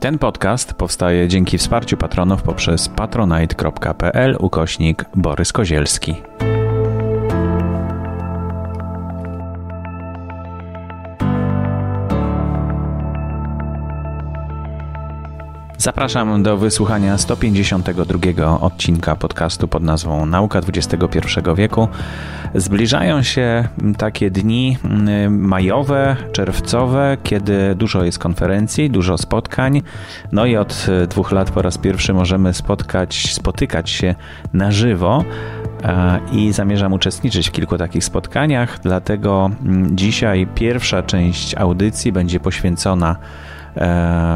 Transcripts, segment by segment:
Ten podcast powstaje dzięki wsparciu patronów poprzez patronite.pl ukośnik Borys Kozielski. Zapraszam do wysłuchania 152 odcinka podcastu pod nazwą Nauka XXI wieku. Zbliżają się takie dni mm, majowe, czerwcowe, kiedy dużo jest konferencji, dużo spotkań. No i od dwóch lat po raz pierwszy możemy spotkać, spotykać się na żywo i zamierzam uczestniczyć w kilku takich spotkaniach, dlatego mm, dzisiaj pierwsza część audycji będzie poświęcona E,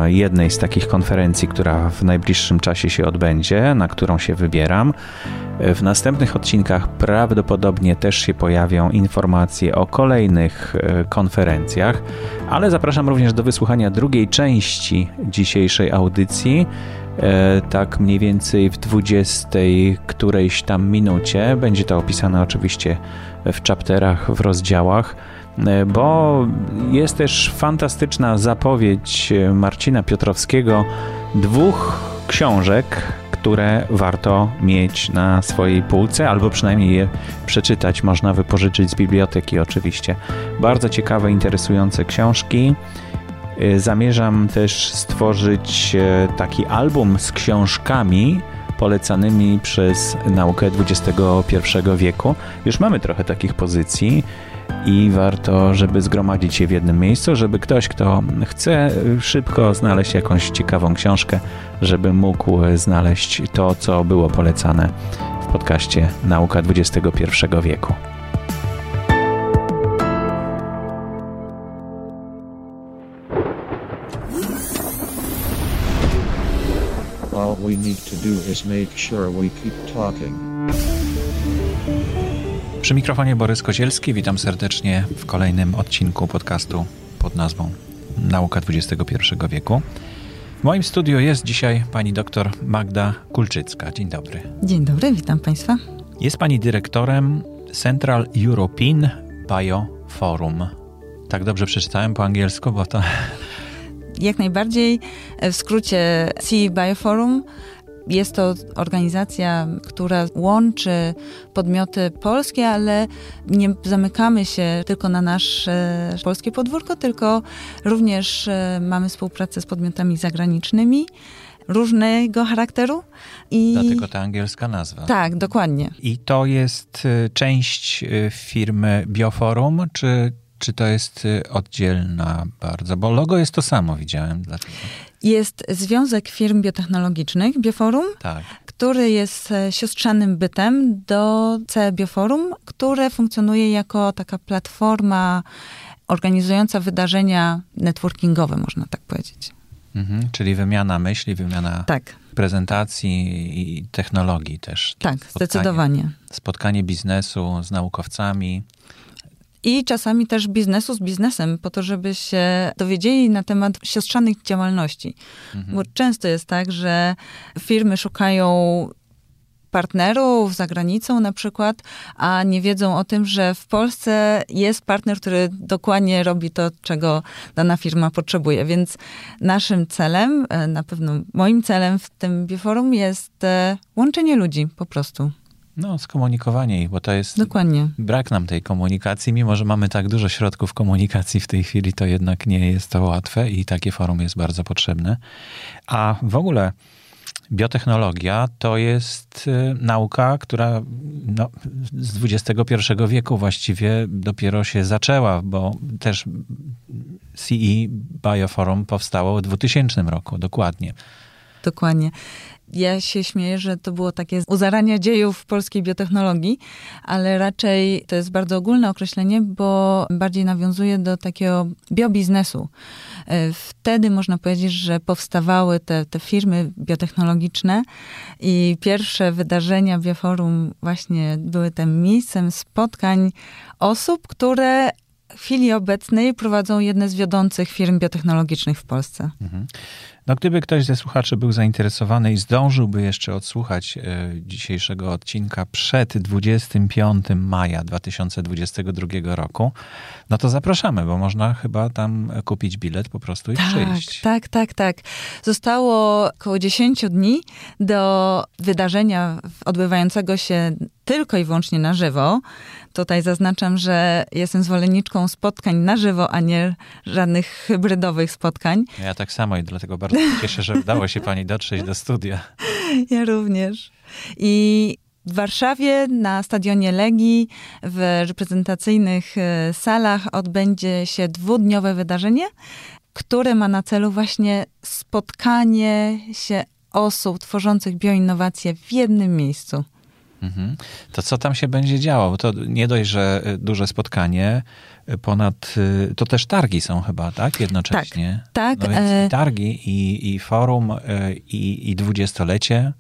jednej z takich konferencji, która w najbliższym czasie się odbędzie, na którą się wybieram. E, w następnych odcinkach prawdopodobnie też się pojawią informacje o kolejnych e, konferencjach, ale zapraszam również do wysłuchania drugiej części dzisiejszej audycji. Tak mniej więcej w 20 którejś tam minucie. Będzie to opisane oczywiście w chapterach, w rozdziałach E, bo jest też fantastyczna zapowiedź e, Marcina Piotrowskiego dwóch książek, które warto mieć na swojej półce, albo przynajmniej je przeczytać. Można wypożyczyć z biblioteki, oczywiście. Bardzo ciekawe, interesujące książki. E, zamierzam też stworzyć taki album z książkami polecanymi przez naukę XXI wieku. Już mamy trochę takich pozycji i warto, żeby zgromadzić je w jednym miejscu, żeby ktoś, kto chce szybko znaleźć jakąś ciekawą książkę, żeby mógł znaleźć to, co było polecane w podcaście Nauka XXI wieku. All we need to do is make sure we keep talking. Przy mikrofonie Borys Kozielski, witam serdecznie w kolejnym odcinku podcastu pod nazwą Nauka XXI wieku. W moim studiu jest dzisiaj pani doktor Magda Kulczycka. Dzień dobry. Dzień dobry, witam państwa. Jest pani dyrektorem Central European Bioforum. Tak dobrze przeczytałem po angielsku, bo to... Jak najbardziej. W skrócie C Bioforum jest to organizacja, która łączy podmioty polskie, ale nie zamykamy się tylko na nasze polskie podwórko, tylko również e, mamy współpracę z podmiotami zagranicznymi różnego charakteru. I... Dlatego ta angielska nazwa. Tak, dokładnie. I to jest e, część e, firmy Bioforum, czy, czy to jest oddzielna bardzo? Bo logo jest to samo, widziałem. Dlatego. Jest Związek Firm Biotechnologicznych, Bioforum, tak. który jest e, siostrzanym bytem do C Bioforum, które funkcjonuje jako taka platforma organizująca wydarzenia networkingowe, można tak powiedzieć. Mhm, czyli wymiana myśli, wymiana tak. prezentacji i technologii też. Tak, spotkanie, zdecydowanie. Spotkanie biznesu z naukowcami i czasami też biznesu z biznesem, po to, żeby się dowiedzieli na temat siostrzanych działalności. Mhm. Bo często jest tak, że firmy szukają partnerów za granicą na przykład, a nie wiedzą o tym, że w Polsce jest partner, który dokładnie robi to, czego dana firma potrzebuje. Więc naszym celem, e, na pewno moim celem w tym Bioforum jest e, łączenie ludzi po prostu. No, skomunikowanie ich, bo to jest. Dokładnie. Brak nam tej komunikacji, mimo że mamy tak dużo środków komunikacji w tej chwili, to jednak nie jest to łatwe i takie forum jest bardzo potrzebne. A w ogóle biotechnologia to jest y, nauka, która no, z XXI wieku właściwie dopiero się zaczęła, bo też CE Bioforum powstało w 2000 roku, dokładnie. Dokładnie. Ja się śmieję, że to było takie u zarania dziejów polskiej biotechnologii, ale raczej to jest bardzo ogólne określenie, bo bardziej nawiązuje do takiego biobiznesu. E, wtedy można powiedzieć, że powstawały te, te firmy biotechnologiczne i pierwsze wydarzenia Bioforum właśnie były tym miejscem spotkań osób, które w chwili obecnej prowadzą jedne z wiodących firm biotechnologicznych w Polsce. Mhm. No gdyby ktoś ze słuchaczy był zainteresowany i zdążyłby jeszcze odsłuchać e, dzisiejszego odcinka przed 25 maja 2022 roku, no to zapraszamy, bo można chyba tam kupić bilet po prostu i tak, przyjść. Tak, tak, tak. Zostało około 10 dni do wydarzenia odbywającego się tylko i wyłącznie na żywo. Tutaj zaznaczam, że jestem zwolenniczką spotkań na żywo, a nie żadnych hybrydowych spotkań. Ja tak samo i dlatego bardzo się cieszę, że udało się pani dotrzeć do studia. Ja również. I w Warszawie na stadionie Legii w reprezentacyjnych e, salach odbędzie się dwudniowe wydarzenie, które ma na celu właśnie spotkanie się osób tworzących bioinnowacje w jednym miejscu. Mhm. To co tam się będzie działo? Bo to nie dość, że e, duże spotkanie, e, ponad, e, to też targi są chyba, tak? Jednocześnie. Tak. tak no więc i targi, i, i forum, i, i dwudziestolecie.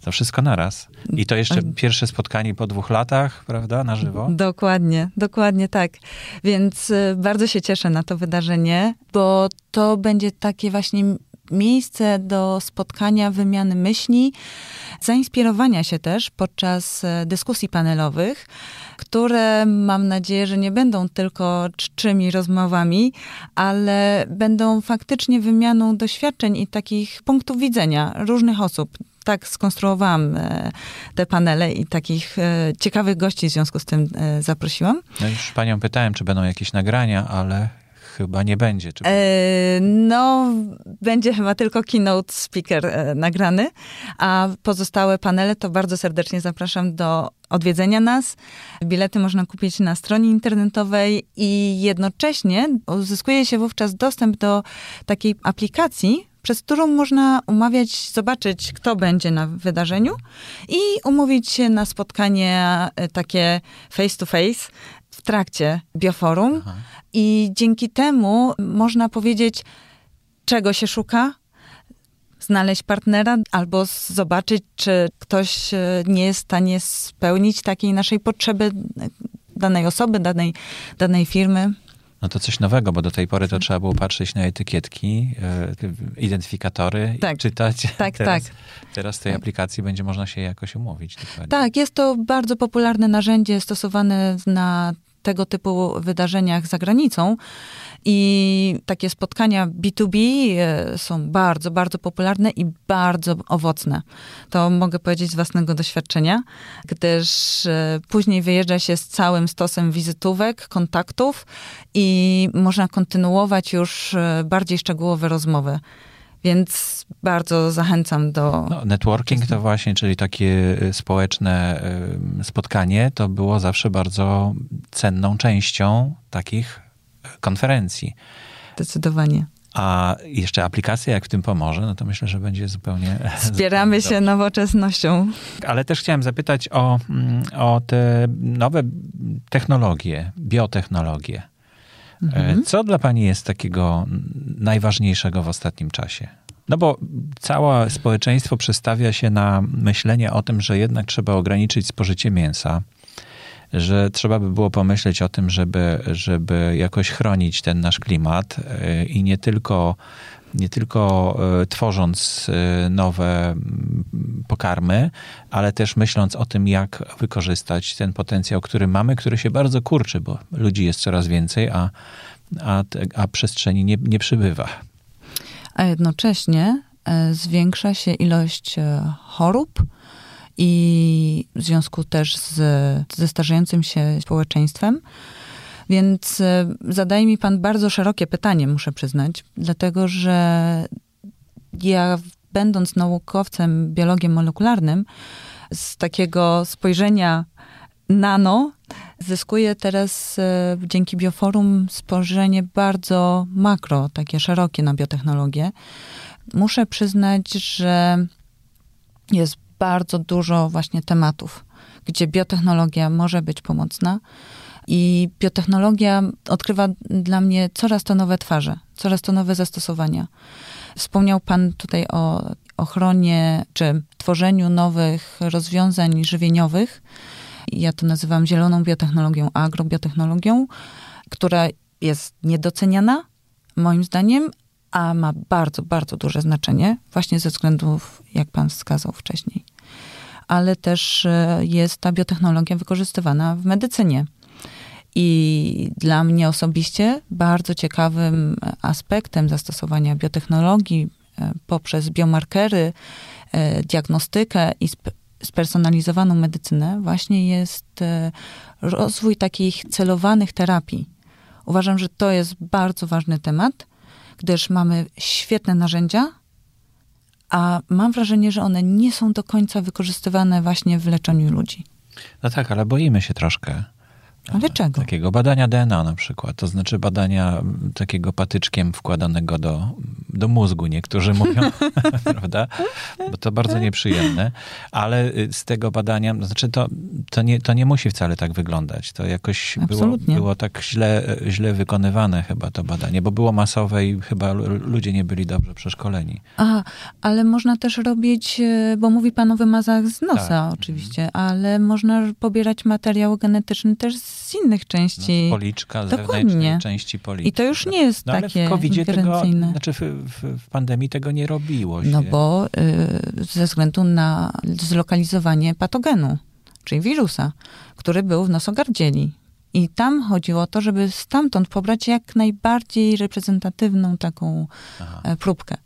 To wszystko naraz. I to jeszcze pierwsze spotkanie po dwóch latach, prawda, na żywo? Dokładnie, dokładnie tak. Więc bardzo się cieszę na to wydarzenie, bo to będzie takie właśnie miejsce do spotkania, wymiany myśli, zainspirowania się też podczas e, dyskusji panelowych, które mam nadzieję, że nie będą tylko czczymi rozmowami, ale będą faktycznie wymianą doświadczeń i takich punktów widzenia różnych osób tak skonstruowałam e, te panele i takich e, ciekawych gości w związku z tym zaprosiłam. Już panią pytałem, czy będą jakieś nagrania, ale chyba nie będzie. Czy... E, no, będzie chyba tylko keynote speaker e, nagrany, a pozostałe panele to bardzo serdecznie zapraszam do odwiedzenia nas. Bilety można kupić na stronie internetowej i jednocześnie uzyskuje się wówczas dostęp do takiej aplikacji, przez którą można umawiać, zobaczyć, kto będzie na wydarzeniu i umówić się na spotkanie e, takie face to face w trakcie bioforum. Aha. I dzięki temu można powiedzieć, czego się szuka, znaleźć partnera albo zobaczyć, czy ktoś e, nie jest w stanie spełnić takiej naszej potrzeby e, danej osoby, danej, danej firmy. No to coś nowego, bo do tej pory to trzeba było patrzeć na etykietki, e, identyfikatory tak, i czytać. Tak, teraz, tak. Teraz w tej tak. aplikacji będzie można się jakoś umówić. Dokładnie. Tak, jest to bardzo popularne narzędzie stosowane na tego typu wydarzeniach za granicą. I takie spotkania B2B e, są bardzo, bardzo popularne i bardzo owocne. To mogę powiedzieć z własnego doświadczenia, gdyż e, później wyjeżdża się z całym stosem wizytówek, kontaktów i można kontynuować już e, bardziej szczegółowe rozmowy. Więc bardzo zachęcam do. No, networking to właśnie, czyli takie y, społeczne y, spotkanie, to było zawsze bardzo cenną częścią takich y, konferencji. Zdecydowanie. A jeszcze aplikacja, jak w tym pomoże, no to myślę, że będzie zupełnie. Wspieramy zupełnie się nowoczesnością. Ale też chciałem zapytać o, mm, o te nowe technologie, biotechnologie. Mhm. Co dla Pani jest takiego najważniejszego w ostatnim czasie? No bo całe społeczeństwo przestawia się na myślenie o tym, że jednak trzeba ograniczyć spożycie mięsa, że trzeba by było pomyśleć o tym, żeby, żeby jakoś chronić ten nasz klimat e, i nie tylko nie tylko e, tworząc e, nowe pokarmy, ale też myśląc o tym, jak wykorzystać ten potencjał, który mamy, który się bardzo kurczy, bo ludzi jest coraz więcej, a, a, a przestrzeni nie, nie przybywa. A jednocześnie e, zwiększa się ilość chorób i w związku też z, ze starzejącym się społeczeństwem. Więc e, zadaje mi pan bardzo szerokie pytanie, muszę przyznać, dlatego że ja, będąc naukowcem biologiem molekularnym, z takiego spojrzenia nano, zyskuję teraz e, dzięki Bioforum spojrzenie bardzo makro, takie szerokie na biotechnologię. Muszę przyznać, że jest bardzo dużo właśnie tematów, gdzie biotechnologia może być pomocna. I biotechnologia odkrywa dla mnie coraz to nowe twarze, coraz to nowe zastosowania. Wspomniał Pan tutaj o ochronie czy tworzeniu nowych rozwiązań żywieniowych. Ja to nazywam zieloną biotechnologią, agrobiotechnologią, która jest niedoceniana, moim zdaniem, a ma bardzo, bardzo duże znaczenie, właśnie ze względów, jak pan wskazał wcześniej. Ale też e, jest ta biotechnologia wykorzystywana w medycynie. I dla mnie osobiście bardzo ciekawym aspektem zastosowania biotechnologii e, poprzez biomarkery, e, diagnostykę i spersonalizowaną medycynę właśnie jest rozwój takich celowanych terapii. Uważam, że to jest bardzo ważny temat, gdyż mamy świetne narzędzia, a mam wrażenie, że one nie są do końca wykorzystywane właśnie w leczeniu ludzi. No tak, ale boimy się troszkę ale czego? Takiego badania DNA na przykład, to znaczy badania takiego patyczkiem wkładanego do, do mózgu, niektórzy mówią, prawda? Bo to bardzo nieprzyjemne, ale y, z tego badania, znaczy to, to, nie, to nie musi wcale tak wyglądać. To jakoś było, było tak źle, źle wykonywane chyba to badanie, bo było masowe i chyba ludzie nie byli dobrze przeszkoleni. Aha, ale można też robić, y, bo mówi pan o wymazach z nosa tak. oczywiście, ale można pobierać materiał genetyczny też z z innych części. No, policzka, Dokładnie. części policzki. I to już nie jest no, takie ale w tego, znaczy w, w, w, pandemii tego nie robiło się. No bo y, ze względu na zlokalizowanie patogenu, czyli wirusa, który był w nosogardzieli. I tam chodziło o to, żeby stamtąd pobrać jak najbardziej reprezentatywną taką Aha. E, próbkę.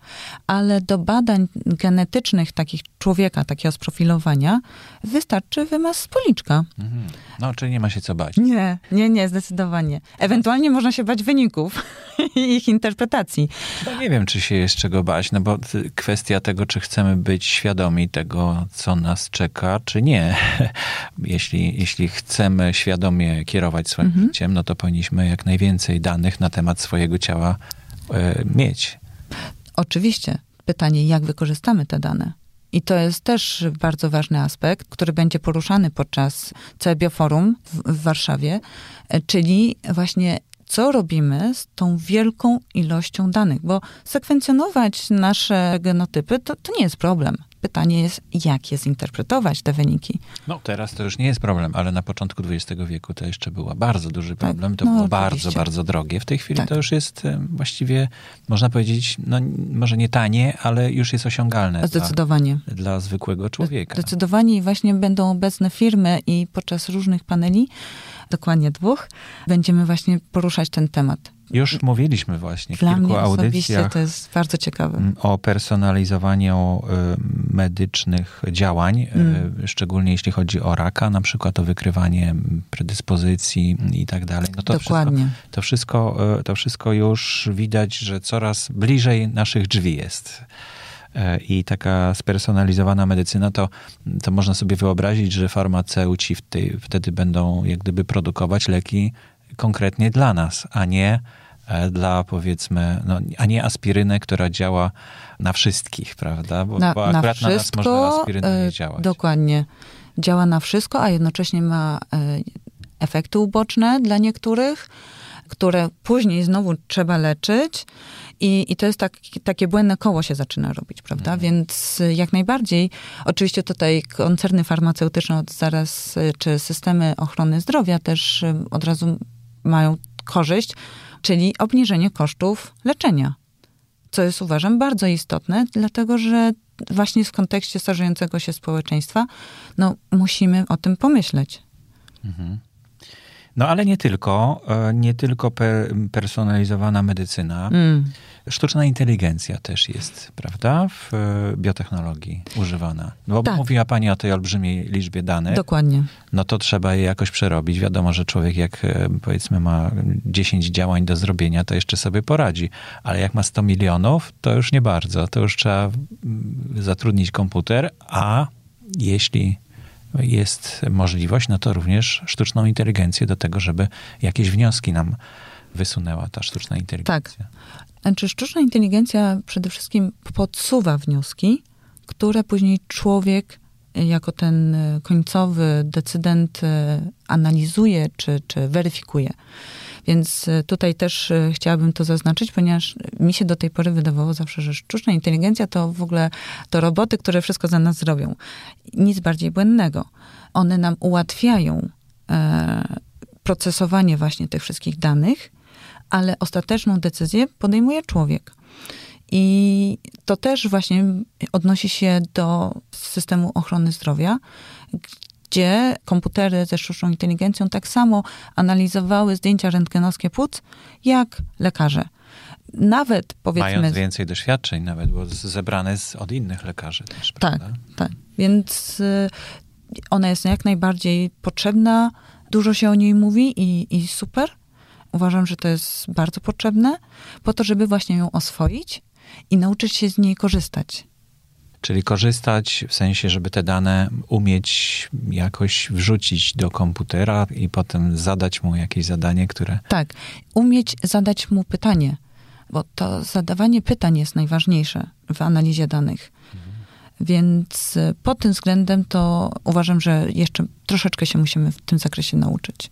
Ale do badań genetycznych takich człowieka, takiego sprofilowania, wystarczy wymaz policzka. Mhm. No, czyli nie ma się co bać. Nie, nie, nie, zdecydowanie. Ewentualnie można się bać wyników i ich interpretacji. No nie wiem, czy się jest czego bać, no bo kwestia tego, czy chcemy być świadomi tego, co nas czeka, czy nie. Jeśli, jeśli chcemy świadomie kierować swoim mhm. życiem, no to powinniśmy jak najwięcej danych na temat swojego ciała e, mieć. Oczywiście. Pytanie, jak wykorzystamy te dane? I to jest też bardzo ważny aspekt, który będzie poruszany podczas CEBIO w, w Warszawie, e, czyli właśnie co robimy z tą wielką ilością danych, bo sekwencjonować nasze genotypy to, to nie jest problem. Pytanie jest, jak je zinterpretować, te wyniki. No teraz to już nie jest problem, ale na początku XX wieku to jeszcze był bardzo duży tak, problem. Tak, to no, było oczywiście. bardzo, bardzo drogie. W tej chwili tak. to już jest właściwie, można powiedzieć, no może nie tanie, ale już jest osiągalne. Zdecydowanie. Dla, dla zwykłego człowieka. Zdecydowanie i właśnie będą obecne firmy i podczas różnych paneli, dokładnie dwóch, będziemy właśnie poruszać ten temat już mówiliśmy właśnie w Dla kilku mnie audycjach to jest bardzo ciekawe. O personalizowaniu y, medycznych działań, y, mm. szczególnie jeśli chodzi o raka, na przykład o wykrywanie predyspozycji i tak dalej. No to Dokładnie. Wszystko, to, wszystko, y, to wszystko już widać, że coraz bliżej naszych drzwi jest. I taka spersonalizowana medycyna, to, to można sobie wyobrazić, że farmaceuci wtedy będą jak gdyby produkować leki konkretnie dla nas, a nie E, dla powiedzmy, no, a nie aspirynę, która działa na wszystkich, prawda? Bo, na, bo akurat na, wszystko, na nas może aspiryna nie e, działać. Dokładnie. Działa na wszystko, a jednocześnie ma e, efekty uboczne dla niektórych, które później znowu trzeba leczyć. I, i to jest tak, takie błędne koło się zaczyna robić, prawda? Mhm. Więc jak najbardziej, oczywiście tutaj koncerny farmaceutyczne od zaraz, czy systemy ochrony zdrowia też od razu mają korzyść, czyli obniżenie kosztów leczenia. Co jest uważam bardzo istotne, dlatego że właśnie w kontekście starzejącego się społeczeństwa, no musimy o tym pomyśleć. Mhm. No ale nie tylko, e, nie tylko personalizowana medycyna. Mm. Sztuczna inteligencja też jest, prawda, w e, biotechnologii używana. No bo tak. mówiła Pani o tej olbrzymiej liczbie danych. Dokładnie. No to trzeba je jakoś przerobić. Wiadomo, że człowiek jak e, powiedzmy ma 10 działań do zrobienia, to jeszcze sobie poradzi. Ale jak ma 100 milionów, to już nie bardzo. To już trzeba zatrudnić komputer, a jeśli jest możliwość, no to również sztuczną inteligencję do tego, żeby jakieś wnioski nam wysunęła ta sztuczna inteligencja. Tak. Znaczy, sztuczna inteligencja przede wszystkim podsuwa wnioski, które później człowiek jako ten końcowy decydent analizuje czy, czy weryfikuje. Więc e, tutaj też e, chciałabym to zaznaczyć, ponieważ mi się do tej pory wydawało zawsze, że sztuczna inteligencja to w ogóle to roboty, które wszystko za nas zrobią. Nic bardziej błędnego. One nam ułatwiają e, procesowanie właśnie tych wszystkich danych, ale ostateczną decyzję podejmuje człowiek. I to też właśnie odnosi się do systemu ochrony zdrowia, gdzie komputery ze sztuczną inteligencją tak samo analizowały zdjęcia rentgenowskie płuc, jak lekarze. Nawet powiedzmy. Mając więcej doświadczeń, nawet, bo zebrane z, od innych lekarzy też, tak, prawda? Tak, Więc y, ona jest jak najbardziej potrzebna. Dużo się o niej mówi i, i super. Uważam, że to jest bardzo potrzebne, po to, żeby właśnie ją oswoić i nauczyć się z niej korzystać. Czyli korzystać w sensie, żeby te dane umieć jakoś wrzucić do komputera i potem zadać mu jakieś zadanie, które. Tak, umieć zadać mu pytanie, bo to zadawanie pytań jest najważniejsze w analizie danych. Mhm. Więc y, pod tym względem to uważam, że jeszcze troszeczkę się musimy w tym zakresie nauczyć.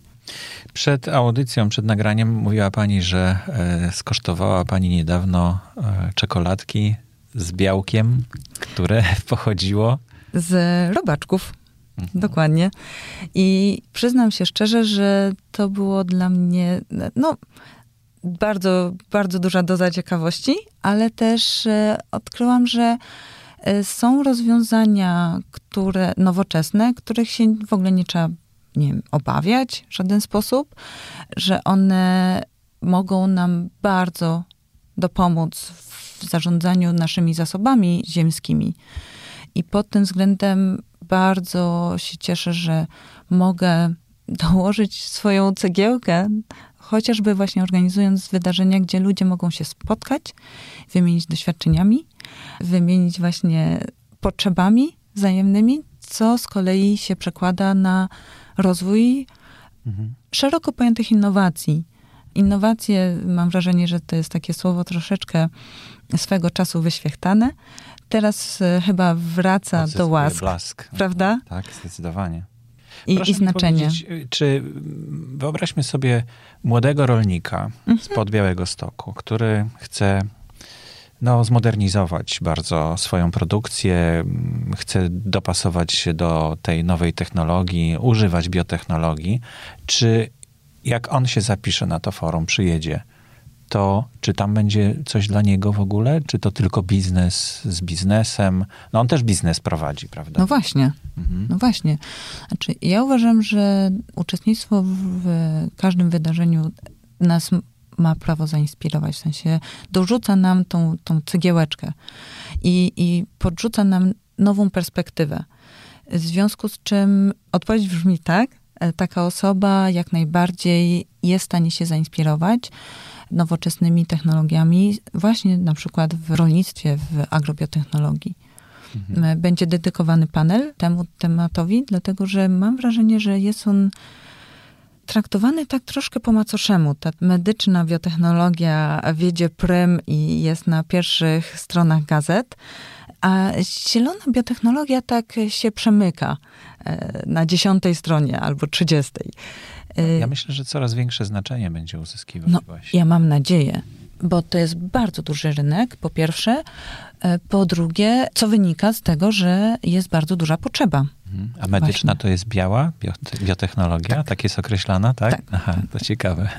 Przed audycją, przed nagraniem mówiła Pani, że e, skosztowała Pani niedawno e, czekoladki z białkiem, które pochodziło z robaczków. Mhm. Dokładnie. I przyznam się szczerze, że to było dla mnie, no, bardzo, bardzo duża doza ciekawości, ale też e, odkryłam, że e, są rozwiązania, które nowoczesne, których się w ogóle nie trzeba nie wiem, obawiać w żaden sposób, że one mogą nam bardzo dopomóc w zarządzaniu naszymi zasobami ziemskimi. I pod tym względem bardzo się cieszę, że mogę dołożyć swoją cegiełkę, chociażby właśnie organizując wydarzenia, gdzie ludzie mogą się spotkać, wymienić doświadczeniami, wymienić właśnie potrzebami wzajemnymi, co z kolei się przekłada na rozwój mhm. szeroko pojętych innowacji. Innowacje, mam wrażenie, że to jest takie słowo troszeczkę swego czasu wyświechtane. Teraz e, chyba wraca do łask. blask. Prawda? Tak, zdecydowanie. I, i znaczenie. Czy wyobraźmy sobie młodego rolnika mhm. spod Białego Stoku, który chce no, zmodernizować bardzo swoją produkcję, chce dopasować się do tej nowej technologii, używać biotechnologii. Czy jak on się zapisze na to forum, przyjedzie, to czy tam będzie coś dla niego w ogóle? Czy to tylko biznes z biznesem? No on też biznes prowadzi, prawda? No właśnie. Mhm. No właśnie. Znaczy, ja uważam, że uczestnictwo w każdym wydarzeniu nas ma prawo zainspirować, w sensie dorzuca nam tą, tą cegiełeczkę i, i podrzuca nam nową perspektywę. W związku z czym odpowiedź brzmi tak, taka osoba jak najbardziej jest w stanie się zainspirować nowoczesnymi technologiami, właśnie na przykład w rolnictwie, w agrobiotechnologii. Mhm. Będzie dedykowany panel temu tematowi, dlatego że mam wrażenie, że jest on traktowany tak troszkę po macoszemu. Ta medyczna biotechnologia wiedzie prym i jest na pierwszych stronach gazet, a zielona biotechnologia tak się przemyka e, na dziesiątej stronie albo trzydziestej. Ja myślę, że coraz większe znaczenie będzie uzyskiwać no, właśnie. Ja mam nadzieję, bo to jest bardzo duży rynek, po pierwsze. E, po drugie, co wynika z tego, że jest bardzo duża potrzeba. A medyczna Właśnie. to jest biała biotechnologia? Tak. tak jest określana, tak? tak. Aha, to ciekawe.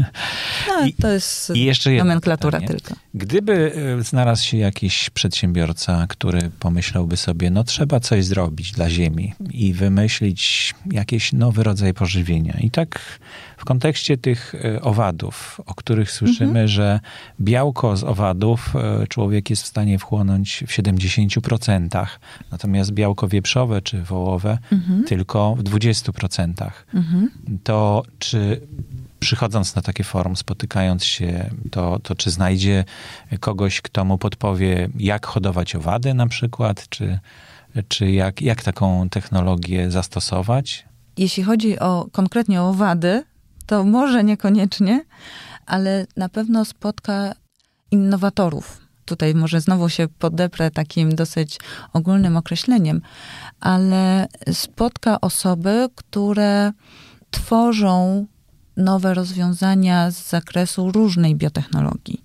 No, I, to jest i jeszcze nomenklatura tylko. Gdyby e, znalazł się jakiś przedsiębiorca, który pomyślałby sobie, no trzeba coś zrobić dla ziemi i wymyślić jakiś nowy rodzaj pożywienia. I tak w kontekście tych e, owadów, o których słyszymy, mhm. że białko z owadów e, człowiek jest w stanie wchłonąć w 70%, natomiast białko wieprzowe czy wołowe mhm. tylko w 20%. Mhm. To czy przychodząc na takie forum, spotykając się, to, to czy znajdzie kogoś, kto mu podpowie, jak hodować owady na przykład, czy, czy jak, jak taką technologię zastosować? Jeśli chodzi o konkretnie o owady, to może niekoniecznie, ale na pewno spotka innowatorów. Tutaj może znowu się podeprę takim dosyć ogólnym określeniem, ale spotka osoby, które tworzą nowe rozwiązania z zakresu różnej biotechnologii.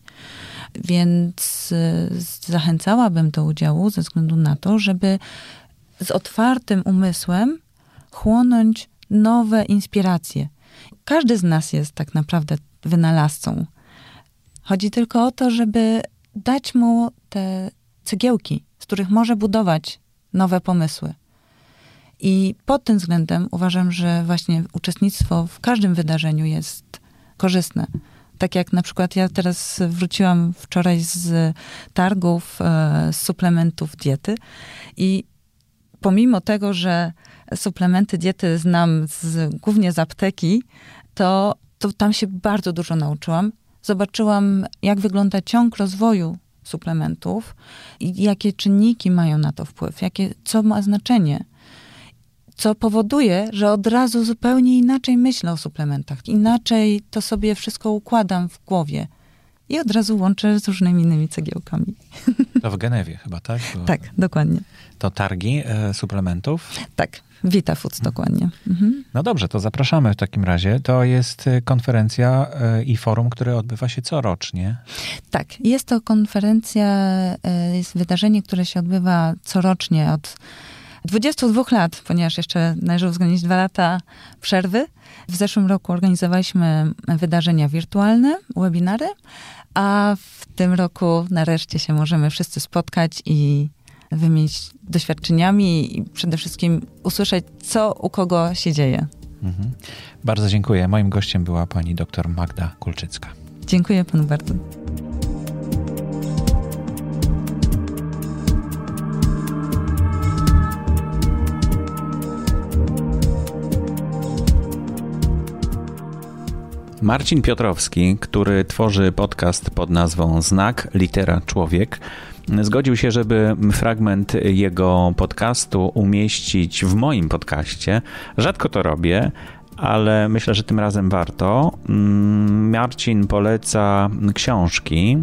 Więc y, zachęcałabym do udziału ze względu na to, żeby z otwartym umysłem chłonąć nowe inspiracje. Każdy z nas jest tak naprawdę wynalazcą. Chodzi tylko o to, żeby dać mu te cegiełki, z których może budować nowe pomysły. I pod tym względem uważam, że właśnie uczestnictwo w każdym wydarzeniu jest korzystne. Tak jak na przykład ja teraz wróciłam wczoraj z targów, e, z suplementów diety i pomimo tego, że suplementy diety znam z, głównie z apteki, to, to tam się bardzo dużo nauczyłam. Zobaczyłam, jak wygląda ciąg rozwoju suplementów i jakie czynniki mają na to wpływ, jakie, co ma znaczenie co powoduje, że od razu zupełnie inaczej myślę o suplementach. Inaczej to sobie wszystko układam w głowie. I od razu łączę z różnymi innymi cegiełkami. To w Genewie chyba, tak? Bo tak, dokładnie. To targi e, suplementów? Tak, Vita Foods dokładnie. Mhm. No dobrze, to zapraszamy w takim razie. To jest e, konferencja e, i forum, które odbywa się corocznie. Tak, jest to konferencja, e, jest wydarzenie, które się odbywa corocznie od 22 lat, ponieważ jeszcze należy uwzględnić dwa lata przerwy. W zeszłym roku organizowaliśmy wydarzenia wirtualne, webinary, a w tym roku nareszcie się możemy wszyscy spotkać i wymienić doświadczeniami i przede wszystkim usłyszeć, co u kogo się dzieje. Mhm. Bardzo dziękuję. Moim gościem była pani dr Magda Kulczycka. Dziękuję panu bardzo. Marcin Piotrowski, który tworzy podcast pod nazwą Znak Litera Człowiek, zgodził się, żeby fragment jego podcastu umieścić w moim podcaście. Rzadko to robię, ale myślę, że tym razem warto. Mm, Marcin poleca książki.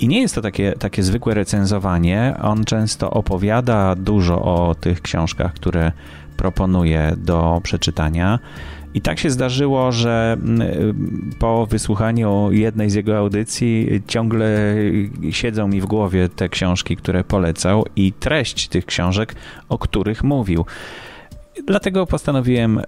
I nie jest to takie, takie zwykłe recenzowanie. On często opowiada dużo o tych książkach, które proponuje do przeczytania. I tak się zdarzyło, że mm, po wysłuchaniu jednej z jego audycji ciągle siedzą mi w głowie te książki, które polecał i treść tych książek, o których mówił. Dlatego postanowiłem e,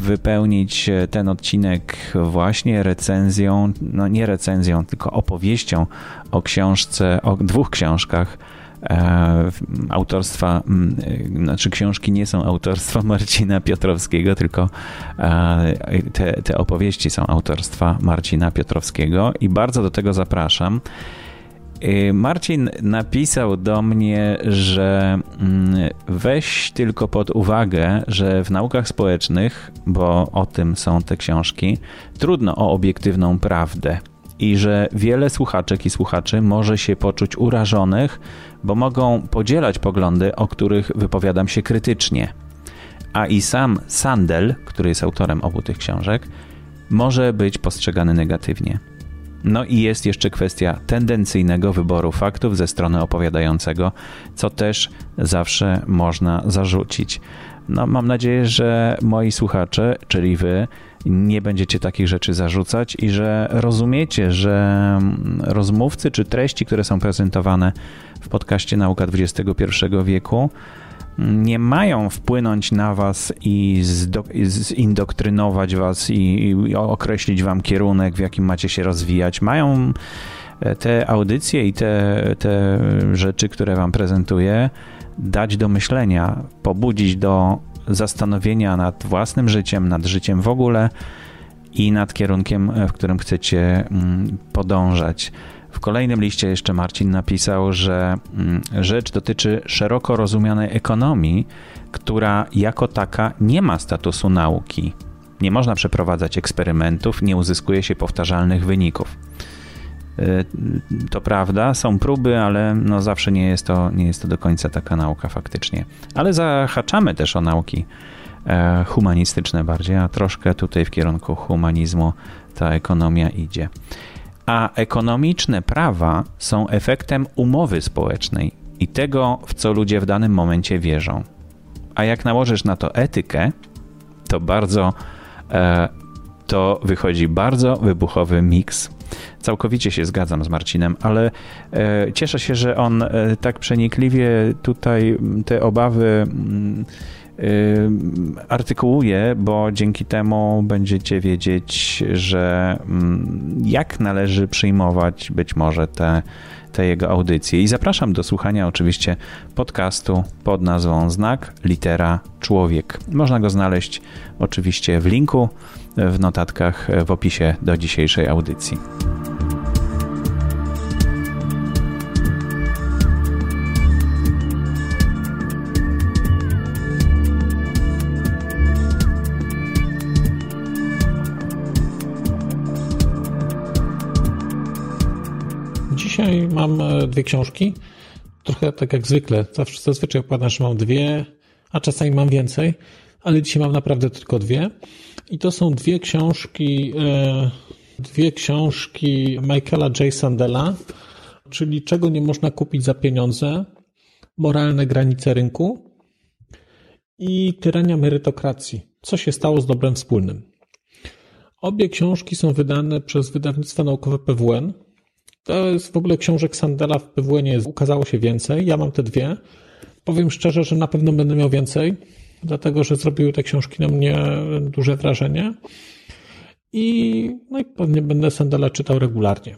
wypełnić ten odcinek właśnie recenzją, no nie recenzją, tylko opowieścią o książce, o dwóch książkach autorstwa, znaczy książki nie są autorstwa Marcina Piotrowskiego, tylko e, te, te opowieści są autorstwa Marcina Piotrowskiego i bardzo do tego zapraszam. E, Marcin napisał do mnie, że weź tylko pod uwagę, że w naukach społecznych, bo o tym są te książki, trudno o obiektywną prawdę i że wiele słuchaczek i słuchaczy może się poczuć urażonych, bo mogą podzielać poglądy, o których wypowiadam się krytycznie. A i sam Sandel, który jest autorem obu tych książek, może być postrzegany negatywnie. No i jest jeszcze kwestia tendencyjnego wyboru faktów ze strony opowiadającego, co też zawsze można zarzucić. No, mam nadzieję, że moi słuchacze, czyli wy, nie będziecie takich rzeczy zarzucać i że rozumiecie, że rozmówcy czy treści, które są prezentowane w podcaście Nauka XXI wieku, nie mają wpłynąć na was i zindoktrynować was i, i określić wam kierunek, w jakim macie się rozwijać. Mają e, te audycje i te, te rzeczy, które wam prezentuję, dać do myślenia, pobudzić do zastanowienia nad własnym życiem, nad życiem w ogóle i nad kierunkiem, w którym chcecie mm, podążać. W kolejnym liście jeszcze Marcin napisał, że mm, rzecz dotyczy szeroko rozumianej ekonomii, która jako taka nie ma statusu nauki. Nie można przeprowadzać eksperymentów, nie uzyskuje się powtarzalnych wyników. Y, to prawda, są próby, ale no zawsze nie jest, to, nie jest to do końca taka nauka faktycznie. Ale zahaczamy też o nauki e, humanistyczne bardziej, a troszkę tutaj w kierunku humanizmu ta ekonomia idzie. A ekonomiczne prawa są efektem umowy społecznej i tego, w co ludzie w danym momencie wierzą. A jak nałożysz na to etykę, to bardzo e, to wychodzi bardzo wybuchowy miks Całkowicie się zgadzam z Marcinem, ale e, cieszę się, że on e, tak przenikliwie tutaj te obawy artykułuję, bo dzięki temu będziecie wiedzieć, że mm, jak należy przyjmować być może te, te jego audycje. I zapraszam do słuchania oczywiście podcastu pod nazwą Znak Litera Człowiek. Można go znaleźć oczywiście w linku w notatkach w opisie do dzisiejszej audycji. Mam e, dwie książki. Trochę tak jak zwykle. Zawsze zazwyczaj opowiadam, że mam dwie, a czasami mam więcej, ale dzisiaj mam naprawdę tylko dwie. I to są dwie książki, e, dwie książki Michaela J. Sandela, czyli czego nie można kupić za pieniądze, moralne granice rynku i tyrania merytokracji. Co się stało z dobrem wspólnym? Obie książki są wydane przez wydawnictwo naukowe PWN to jest w ogóle książek Sandela w PWN ukazało się więcej. Ja mam te dwie. Powiem szczerze, że na pewno będę miał więcej, dlatego że zrobiły te książki na mnie duże wrażenie. I, no i pewnie będę Sandela czytał regularnie.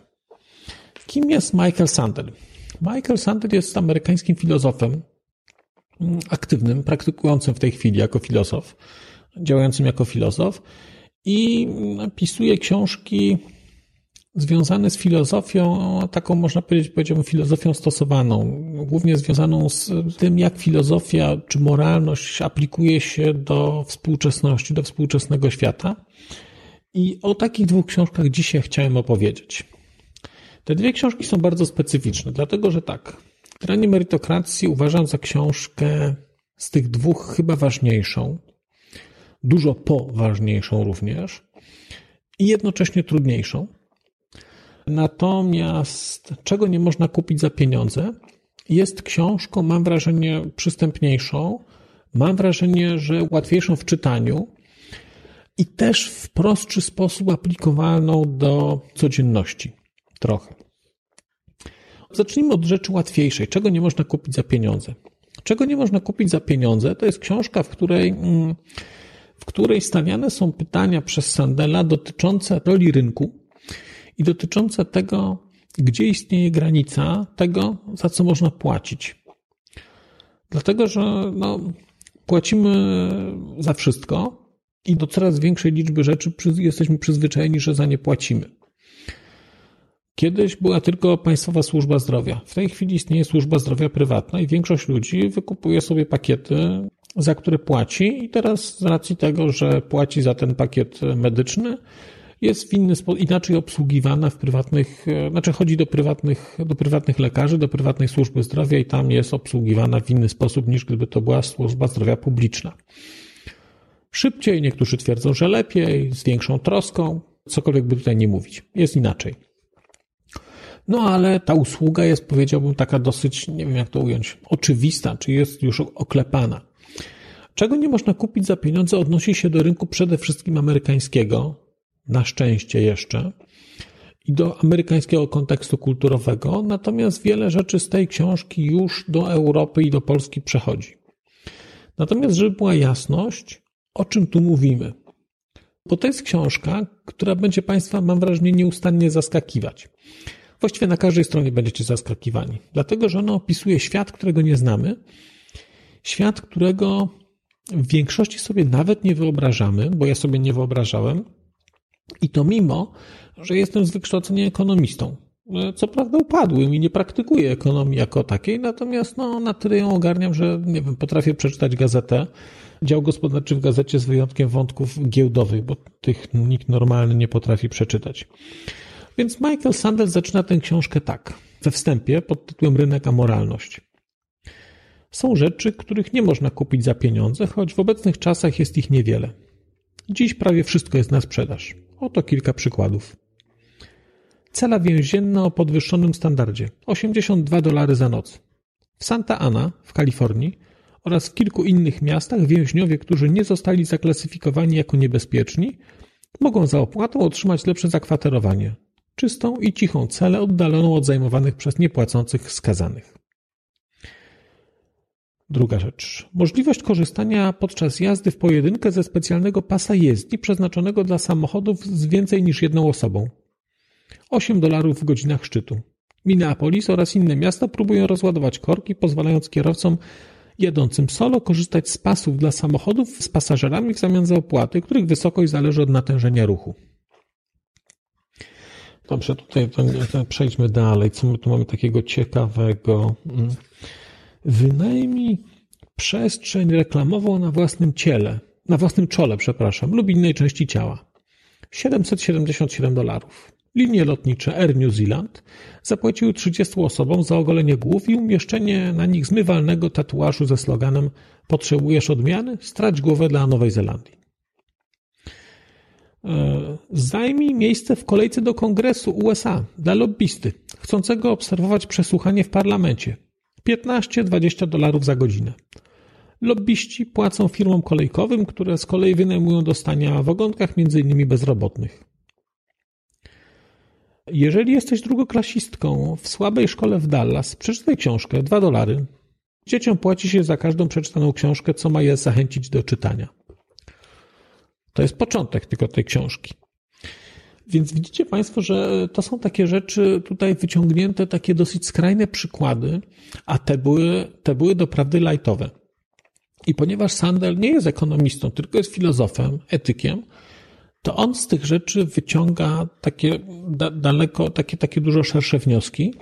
Kim jest Michael Sandel? Michael Sandel jest amerykańskim filozofem, mm, aktywnym, praktykującym w tej chwili jako filozof, działającym jako filozof i pisuje książki związane z filozofią, taką można powiedzieć, powiedziałbym, filozofią stosowaną, głównie związaną z tym, jak filozofia czy moralność aplikuje się do współczesności, do współczesnego świata. I o takich dwóch książkach dzisiaj chciałem opowiedzieć. Te dwie książki są bardzo specyficzne, dlatego że tak, Granie merytokracji uważam za książkę z tych dwóch chyba ważniejszą, dużo poważniejszą również i jednocześnie trudniejszą. Natomiast czego nie można kupić za pieniądze, jest książką, mam wrażenie, przystępniejszą, mam wrażenie, że łatwiejszą w czytaniu i też w prostszy sposób aplikowalną do codzienności. Trochę. Zacznijmy od rzeczy łatwiejszej. Czego nie można kupić za pieniądze? Czego nie można kupić za pieniądze? To jest książka, w której, mm, w której stawiane są pytania przez Sandela dotyczące roli rynku i dotyczące tego, gdzie istnieje granica tego, za co można płacić. Dlatego, że no, płacimy za wszystko i do coraz większej liczby rzeczy jesteśmy przyzwyczajeni, że za nie płacimy. Kiedyś była tylko Państwowa Służba Zdrowia. W tej chwili istnieje służba zdrowia prywatna i większość ludzi wykupuje sobie pakiety, za które płaci, i teraz z racji tego, że płaci za ten pakiet medyczny, jest w inny sposób, inaczej obsługiwana w prywatnych, e, znaczy chodzi do prywatnych, do prywatnych lekarzy, do prywatnej służby zdrowia i tam jest obsługiwana w inny sposób niż gdyby to była służba zdrowia publiczna. Szybciej, niektórzy twierdzą, że lepiej, z większą troską, cokolwiek by tutaj nie mówić. Jest inaczej. No ale ta usługa jest, powiedziałbym, taka dosyć, nie wiem jak to ująć, oczywista, czy jest już oklepana. Czego nie można kupić za pieniądze odnosi się do rynku przede wszystkim amerykańskiego, na szczęście jeszcze, i do amerykańskiego kontekstu kulturowego, natomiast wiele rzeczy z tej książki już do Europy i do Polski przechodzi. Natomiast, żeby była jasność, o czym tu mówimy. Bo to jest książka, która będzie Państwa, mam wrażenie, nieustannie zaskakiwać. Właściwie na każdej stronie będziecie zaskakiwani, dlatego że ona opisuje świat, którego nie znamy, świat, którego w większości sobie nawet nie wyobrażamy, bo ja sobie nie wyobrażałem, i to mimo, że jestem z wykształcenia ekonomistą. Co prawda upadłym i nie praktykuję ekonomii jako takiej, natomiast no, na tyle ją ogarniam, że nie wiem, potrafię przeczytać gazetę, dział gospodarczy w gazecie z wyjątkiem wątków giełdowych, bo tych nikt normalny nie potrafi przeczytać. Więc Michael Sandel zaczyna tę książkę tak, we wstępie pod tytułem Rynek a moralność. Są rzeczy, których nie można kupić za pieniądze, choć w obecnych czasach jest ich niewiele. Dziś prawie wszystko jest na sprzedaż. Oto kilka przykładów. Cela więzienna o podwyższonym standardzie 82 dolary za noc. W Santa Ana w Kalifornii oraz w kilku innych miastach więźniowie, którzy nie zostali zaklasyfikowani jako niebezpieczni, mogą za opłatą otrzymać lepsze zakwaterowanie, czystą i cichą celę oddaloną od zajmowanych przez niepłacących skazanych. Druga rzecz. Możliwość korzystania podczas jazdy w pojedynkę ze specjalnego pasa jezdni przeznaczonego dla samochodów z więcej niż jedną osobą. 8 dolarów w godzinach szczytu. Minneapolis oraz inne miasta próbują rozładować korki, pozwalając kierowcom jadącym solo korzystać z pasów dla samochodów z pasażerami w zamian za opłaty, których wysokość zależy od natężenia ruchu. Dobrze, tutaj przejdźmy dalej. Co my tu mamy takiego ciekawego? Wynajmij przestrzeń reklamową na własnym ciele, na własnym czole, przepraszam, lub innej części ciała. 777 dolarów. Linie lotnicze Air New Zealand zapłaciły 30 osobom za ogolenie głów i umieszczenie na nich zmywalnego tatuażu ze sloganem Potrzebujesz odmiany? Strać głowę dla Nowej Zelandii. E, zajmij miejsce w kolejce do Kongresu USA dla lobbysty chcącego obserwować przesłuchanie w parlamencie. 15-20 dolarów za godzinę. Lobbyści płacą firmom kolejkowym, które z kolei wynajmują do stania w ogonkach m.in. bezrobotnych. Jeżeli jesteś drugoklasistką w słabej szkole w Dallas, przeczytaj książkę 2 dolary. Dzieciom płaci się za każdą przeczytaną książkę, co ma je zachęcić do czytania. To jest początek tylko tej książki. Więc widzicie Państwo, że to są takie rzeczy tutaj wyciągnięte, takie dosyć skrajne przykłady, a te były, te były doprawdy lajtowe. I ponieważ Sandel nie jest ekonomistą, tylko jest filozofem, etykiem, to on z tych rzeczy wyciąga takie da, daleko, takie, takie dużo szersze wnioski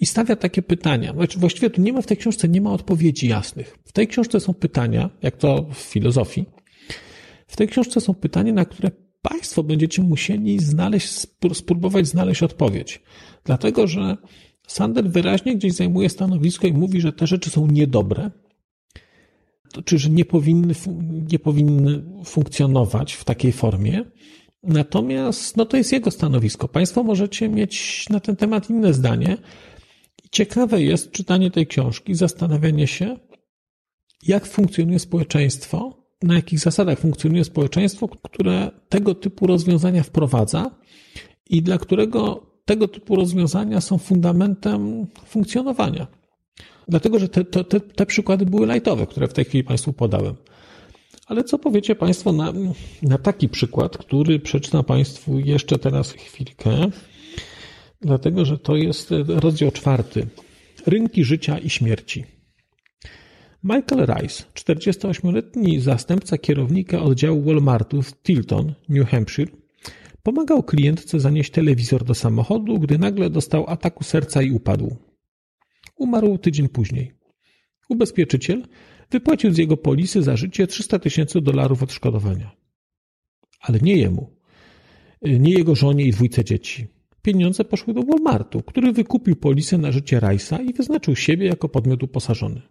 i stawia takie pytania. Znaczy, właściwie tu nie ma w tej książce, nie ma odpowiedzi jasnych. W tej książce są pytania, jak to w filozofii. W tej książce są pytania, na które Państwo będziecie musieli znaleźć, spróbować znaleźć odpowiedź. Dlatego, że Sandel wyraźnie gdzieś zajmuje stanowisko i mówi, że te rzeczy są niedobre, czy że nie powinny, nie powinny funkcjonować w takiej formie. Natomiast no to jest jego stanowisko. Państwo możecie mieć na ten temat inne zdanie. Ciekawe jest czytanie tej książki, zastanawianie się, jak funkcjonuje społeczeństwo, na jakich zasadach funkcjonuje społeczeństwo, które tego typu rozwiązania wprowadza i dla którego tego typu rozwiązania są fundamentem funkcjonowania. Dlatego, że te, te, te przykłady były lajtowe, które w tej chwili Państwu podałem. Ale co powiecie Państwo na, na taki przykład, który przeczytam Państwu jeszcze teraz chwilkę, dlatego że to jest rozdział czwarty. Rynki życia i śmierci. Michael Rice, 48-letni zastępca kierownika oddziału Walmartu w Tilton, New Hampshire, pomagał klientce zanieść telewizor do samochodu, gdy nagle dostał ataku serca i upadł. Umarł tydzień później. Ubezpieczyciel wypłacił z jego polisy za życie 300 tysięcy dolarów odszkodowania. Ale nie jemu, nie jego żonie i dwójce dzieci. Pieniądze poszły do Walmartu, który wykupił polisę na życie Rice'a i wyznaczył siebie jako podmiot uposażony.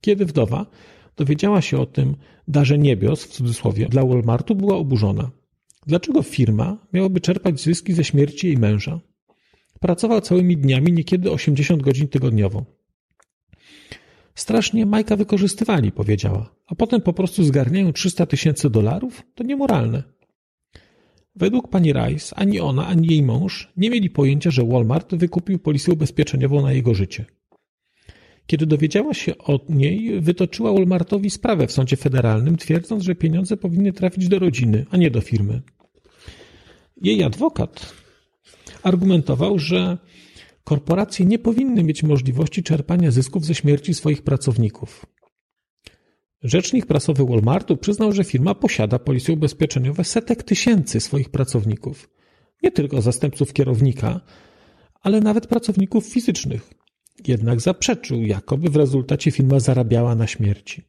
Kiedy wdowa dowiedziała się o tym darze niebios, w cudzysłowie, dla Walmartu, była oburzona. Dlaczego firma miałaby czerpać zyski ze śmierci jej męża? Pracował całymi dniami, niekiedy 80 godzin tygodniowo. Strasznie Majka wykorzystywali, powiedziała, a potem po prostu zgarniają 300 tysięcy dolarów? To niemoralne. Według pani Rice ani ona, ani jej mąż nie mieli pojęcia, że Walmart wykupił polisę ubezpieczeniową na jego życie. Kiedy dowiedziała się o niej, wytoczyła Walmartowi sprawę w sądzie federalnym, twierdząc, że pieniądze powinny trafić do rodziny, a nie do firmy. Jej adwokat argumentował, że korporacje nie powinny mieć możliwości czerpania zysków ze śmierci swoich pracowników. Rzecznik prasowy Walmartu przyznał, że firma posiada polisy ubezpieczeniowe setek tysięcy swoich pracowników. Nie tylko zastępców kierownika, ale nawet pracowników fizycznych. Jednak zaprzeczył, jakoby w rezultacie firma zarabiała na śmierci.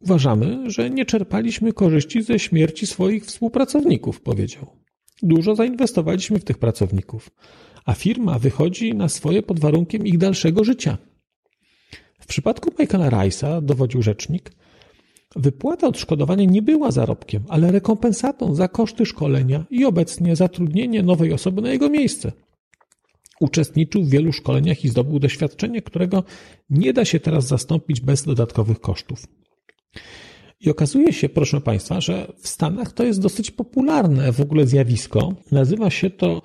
Uważamy, że nie czerpaliśmy korzyści ze śmierci swoich współpracowników, powiedział. Dużo zainwestowaliśmy w tych pracowników, a firma wychodzi na swoje pod warunkiem ich dalszego życia. W przypadku Michaela Rice'a, dowodził rzecznik, wypłata odszkodowania nie była zarobkiem, ale rekompensatą za koszty szkolenia i obecnie zatrudnienie nowej osoby na jego miejsce. Uczestniczył w wielu szkoleniach i zdobył doświadczenie, którego nie da się teraz zastąpić bez dodatkowych kosztów. I okazuje się, proszę Państwa, że w Stanach to jest dosyć popularne w ogóle zjawisko. Nazywa się to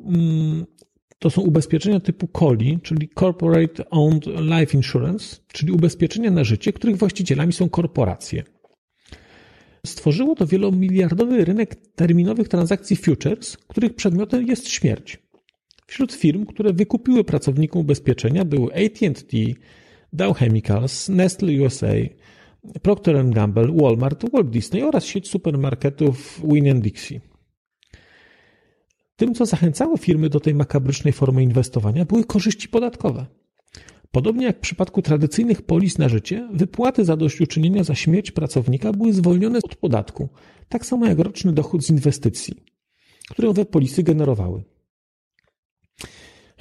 mm, to są ubezpieczenia typu COLI, czyli Corporate Owned Life Insurance, czyli ubezpieczenia na życie, których właścicielami są korporacje. Stworzyło to wielomiliardowy rynek terminowych transakcji futures, których przedmiotem jest śmierć. Wśród firm, które wykupiły pracownikom ubezpieczenia były AT&T, Dow Chemicals, Nestle USA, Procter Gamble, Walmart, Walt Disney oraz sieć supermarketów Win Dixie. Tym, co zachęcało firmy do tej makabrycznej formy inwestowania, były korzyści podatkowe. Podobnie jak w przypadku tradycyjnych polis na życie, wypłaty zadośćuczynienia za śmierć pracownika były zwolnione od podatku, tak samo jak roczny dochód z inwestycji, które owe polisy generowały.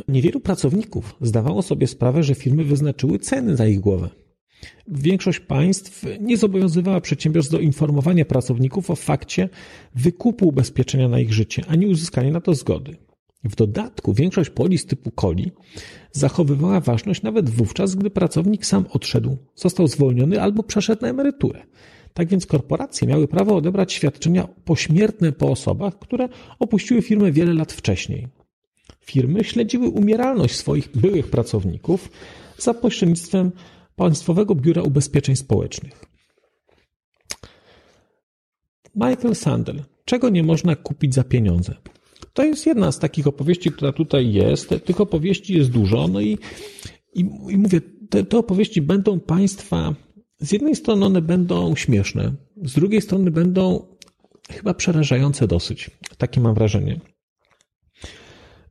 Niewielu pracowników zdawało sobie sprawę, że firmy wyznaczyły ceny za ich głowę. Większość państw nie zobowiązywała przedsiębiorstw do informowania pracowników o fakcie wykupu ubezpieczenia na ich życie, ani uzyskania na to zgody. W dodatku większość polis typu coli zachowywała ważność nawet wówczas, gdy pracownik sam odszedł, został zwolniony albo przeszedł na emeryturę. Tak więc korporacje miały prawo odebrać świadczenia pośmiertne po osobach, które opuściły firmę wiele lat wcześniej. Firmy śledziły umieralność swoich byłych pracowników za pośrednictwem Państwowego Biura Ubezpieczeń Społecznych. Michael Sandel. Czego nie można kupić za pieniądze? To jest jedna z takich opowieści, która tutaj jest. Tych opowieści jest dużo. No i, i, i mówię, te, te opowieści będą Państwa, z jednej strony one będą śmieszne, z drugiej strony będą chyba przerażające dosyć. Takie mam wrażenie.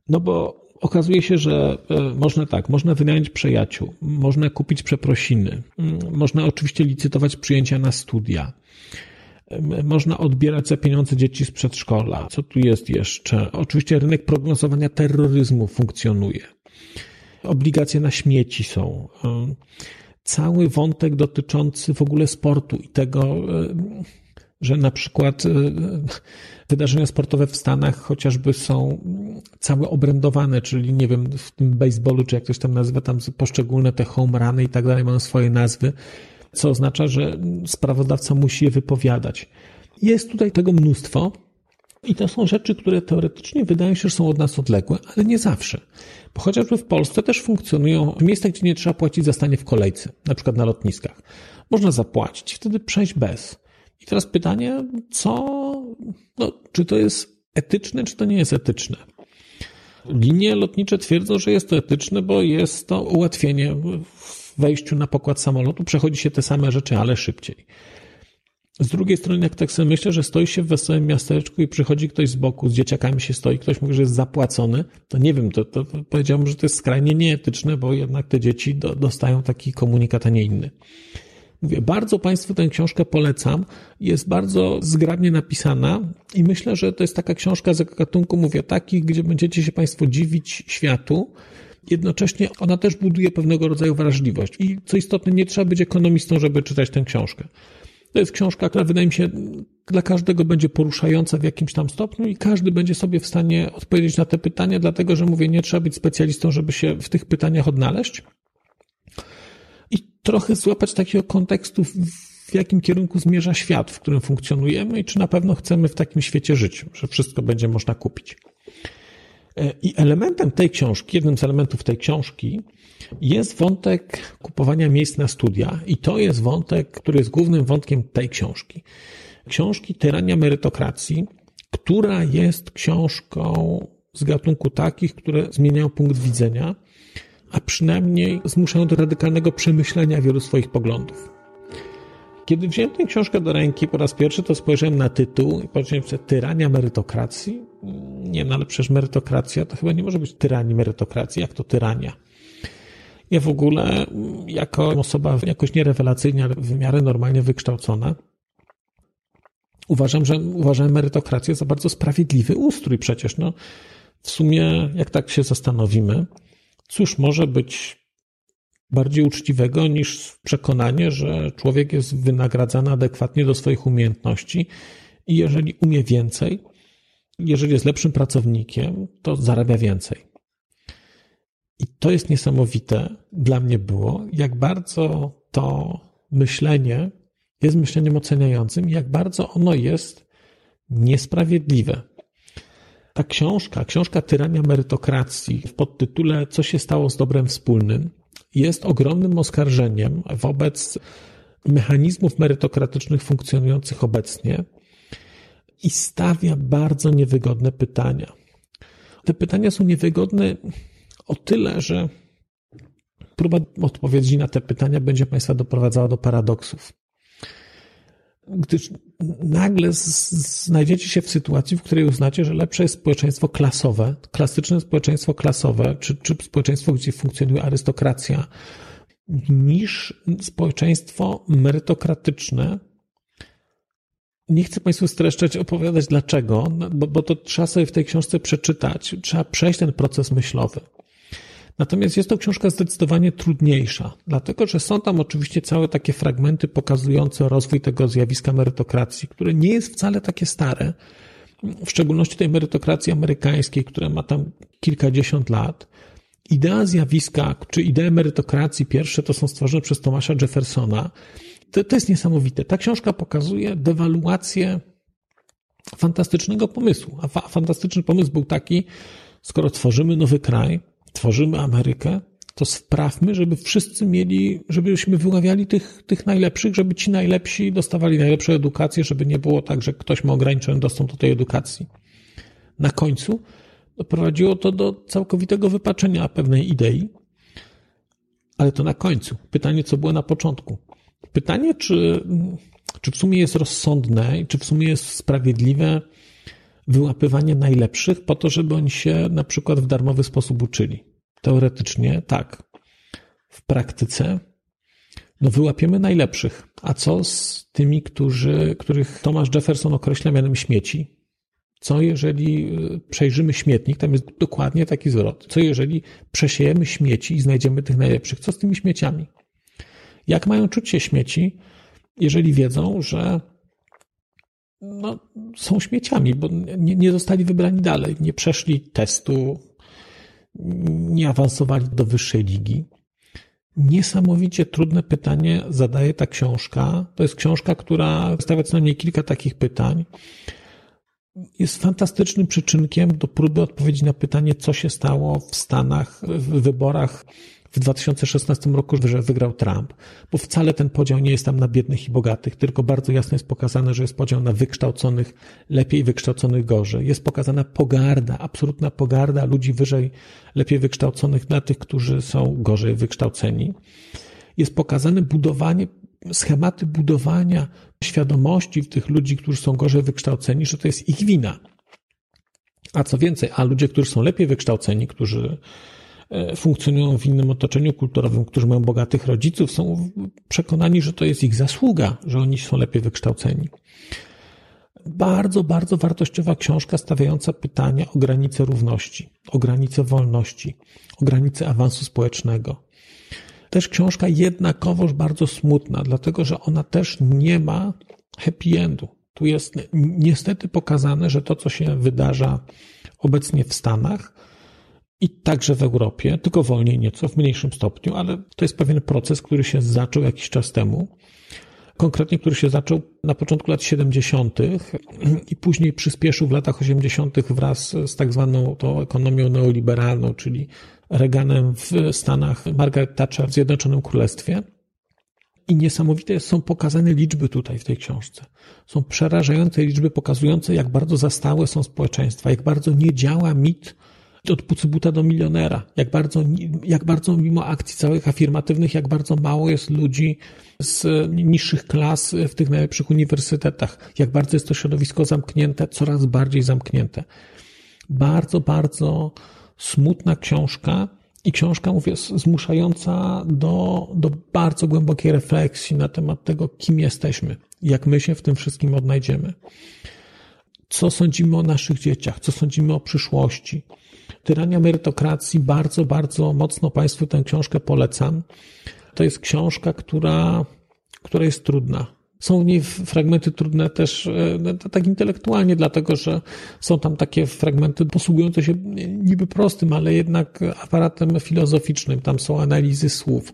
No bo okazuje się, że e, można tak, można wynająć przyjaciół, można kupić przeprosiny, można oczywiście licytować przyjęcia na studia, można odbierać za pieniądze dzieci z przedszkola. Co tu jest jeszcze? Oczywiście rynek prognozowania terroryzmu funkcjonuje. Obligacje na śmieci są. E, cały wątek dotyczący w ogóle sportu i tego, e, że na przykład wydarzenia sportowe w Stanach chociażby są całe obrędowane, czyli nie wiem, w tym baseballu, czy jak ktoś tam nazywa, tam poszczególne te home runy i tak dalej mają swoje nazwy, co oznacza, że sprawodawca musi je wypowiadać. Jest tutaj tego mnóstwo i to są rzeczy, które teoretycznie wydają się, że są od nas odległe, ale nie zawsze. Bo chociażby w Polsce też funkcjonują miejsca, gdzie nie trzeba płacić za stanie w kolejce, na przykład na lotniskach. Można zapłacić, wtedy przejść bez. I teraz pytanie, co, no, czy to jest etyczne, czy to nie jest etyczne? Linie lotnicze twierdzą, że jest to etyczne, bo jest to ułatwienie w wejściu na pokład samolotu. Przechodzi się te same rzeczy, ale szybciej. Z drugiej strony, jak tak sobie myślę, że stoi się w wesołym miasteczku i przychodzi ktoś z boku, z dzieciakami się stoi, ktoś mówi, że jest zapłacony, to nie wiem, to, to, powiedziałbym, że to jest skrajnie nieetyczne, bo jednak te dzieci do, dostają taki komunikat, a nie inny. Mówię, bardzo Państwu tę książkę polecam. Jest bardzo zgrabnie napisana i myślę, że to jest taka książka z gatunku, mówię, takich, gdzie będziecie się Państwo dziwić światu. Jednocześnie ona też buduje pewnego rodzaju wrażliwość. I co istotne, nie trzeba być ekonomistą, żeby czytać tę książkę. To jest książka, która wydaje mi się dla każdego będzie poruszająca w jakimś tam stopniu i każdy będzie sobie w stanie odpowiedzieć na te pytania, dlatego że mówię, nie trzeba być specjalistą, żeby się w tych pytaniach odnaleźć trochę złapać takiego kontekstu, w jakim kierunku zmierza świat, w którym funkcjonujemy i czy na pewno chcemy w takim świecie żyć, że wszystko będzie można kupić. E, I elementem tej książki, jednym z elementów tej książki jest wątek kupowania miejsc na studia i to jest wątek, który jest głównym wątkiem tej książki. Książki Tyrania Merytokracji, która jest książką z gatunku takich, które zmieniają punkt widzenia a przynajmniej zmuszają do radykalnego przemyślenia wielu swoich poglądów. Kiedy wziąłem tę książkę do ręki po raz pierwszy, to spojrzałem na tytuł i powiedziałem sobie, tyrania merytokracji? Nie, no ale przecież merytokracja to chyba nie może być tyranii merytokracji, jak to tyrania? Ja w ogóle, jako osoba jakoś nierewelacyjnie, ale w miarę normalnie wykształcona, uważam, że uważam merytokrację za bardzo sprawiedliwy ustrój przecież. No, w sumie, jak tak się zastanowimy, Cóż może być bardziej uczciwego niż przekonanie, że człowiek jest wynagradzany adekwatnie do swoich umiejętności i jeżeli umie więcej, jeżeli jest lepszym pracownikiem, to zarabia więcej. I to jest niesamowite dla mnie było, jak bardzo to myślenie jest myśleniem oceniającym, jak bardzo ono jest niesprawiedliwe. Ta książka, książka Tyrania Merytokracji w podtytule Co się stało z dobrem wspólnym jest ogromnym oskarżeniem wobec mechanizmów merytokratycznych funkcjonujących obecnie i stawia bardzo niewygodne pytania. Te pytania są niewygodne o tyle, że próba odpowiedzi na te pytania będzie Państwa doprowadzała do paradoksów. Gdyż nagle znajdziecie się w sytuacji, w której uznacie, że lepsze jest społeczeństwo klasowe, klasyczne społeczeństwo klasowe, czy, czy społeczeństwo, gdzie funkcjonuje arystokracja, niż społeczeństwo merytokratyczne. Nie chcę Państwu streszczać, opowiadać dlaczego, bo, bo to trzeba sobie w tej książce przeczytać. Trzeba przejść ten proces myślowy. Natomiast jest to książka zdecydowanie trudniejsza, dlatego że są tam oczywiście całe takie fragmenty pokazujące rozwój tego zjawiska merytokracji, które nie jest wcale takie stare, w szczególności tej merytokracji amerykańskiej, która ma tam kilkadziesiąt lat. Idea zjawiska, czy idee merytokracji, pierwsze to są stworzone przez Tomasza Jeffersona. To, to jest niesamowite. Ta książka pokazuje dewaluację fantastycznego pomysłu. A fa fantastyczny pomysł był taki, skoro tworzymy nowy kraj, tworzymy Amerykę, to sprawmy, żeby wszyscy mieli, żebyśmy wyławiali tych, tych najlepszych, żeby ci najlepsi dostawali najlepszą edukację, żeby nie było tak, że ktoś ma ograniczony dostęp do tej edukacji. Na końcu doprowadziło to do całkowitego wypaczenia pewnej idei, ale to na końcu. Pytanie, co było na początku. Pytanie, czy, czy w sumie jest rozsądne i czy w sumie jest sprawiedliwe wyłapywanie najlepszych po to, żeby oni się na przykład w darmowy sposób uczyli. Teoretycznie tak. W praktyce no wyłapiemy najlepszych. A co z tymi, którzy, których Thomas Jefferson określa mianem śmieci? Co jeżeli y, przejrzymy śmietnik, tam jest dokładnie taki zwrot. Co jeżeli przesiejemy śmieci i znajdziemy tych najlepszych? Co z tymi śmieciami? Jak mają czuć się śmieci, jeżeli wiedzą, że no, są śmieciami, bo nie, nie zostali wybrani dalej, nie przeszli testu, nie awansowali do wyższej ligi. Niesamowicie trudne pytanie zadaje ta książka. To jest książka, która stawia co najmniej kilka takich pytań. Jest fantastycznym przyczynkiem do próby odpowiedzi na pytanie, co się stało w Stanach w wyborach w 2016 roku, że wygrał Trump, bo wcale ten podział nie jest tam na biednych i bogatych, tylko bardzo jasno jest pokazane, że jest podział na wykształconych lepiej, wykształconych gorzej. Jest pokazana pogarda, absolutna pogarda ludzi wyżej, lepiej wykształconych na tych, którzy są gorzej wykształceni. Jest pokazane budowanie, schematy budowania świadomości w tych ludzi, którzy są gorzej wykształceni, że to jest ich wina. A co więcej, a ludzie, którzy są lepiej wykształceni, którzy funkcjonują w innym otoczeniu kulturowym, którzy mają bogatych rodziców, są przekonani, że to jest ich zasługa, że oni są lepiej wykształceni. Bardzo, bardzo wartościowa książka stawiająca pytania o granice równości, o granice wolności, o granice awansu społecznego. Też książka jednakowoż bardzo smutna, dlatego że ona też nie ma happy endu. Tu jest niestety pokazane, że to, co się wydarza obecnie w Stanach, i także w Europie, tylko wolniej nieco, w mniejszym stopniu, ale to jest pewien proces, który się zaczął jakiś czas temu. Konkretnie, który się zaczął na początku lat 70. i później przyspieszył w latach 80. wraz z tak zwaną tą ekonomią neoliberalną, czyli Reaganem w Stanach, Margaret Thatcher w Zjednoczonym Królestwie. I niesamowite są pokazane liczby tutaj w tej książce. Są przerażające liczby pokazujące, jak bardzo zastałe są społeczeństwa, jak bardzo nie działa mit od pucybuta do milionera. Jak bardzo, jak bardzo mimo akcji całych afirmatywnych, jak bardzo mało jest ludzi z niższych klas w tych najlepszych uniwersytetach. Jak bardzo jest to środowisko zamknięte, coraz bardziej zamknięte. Bardzo, bardzo smutna książka i książka, mówię, zmuszająca do, do bardzo głębokiej refleksji na temat tego, kim jesteśmy, jak my się w tym wszystkim odnajdziemy. Co sądzimy o naszych dzieciach, co sądzimy o przyszłości, Tyrania merytokracji bardzo, bardzo mocno Państwu tę książkę polecam. To jest książka, która, która jest trudna. Są w niej fragmenty trudne też e, tak intelektualnie, dlatego że są tam takie fragmenty posługujące się niby prostym, ale jednak aparatem filozoficznym. Tam są analizy słów.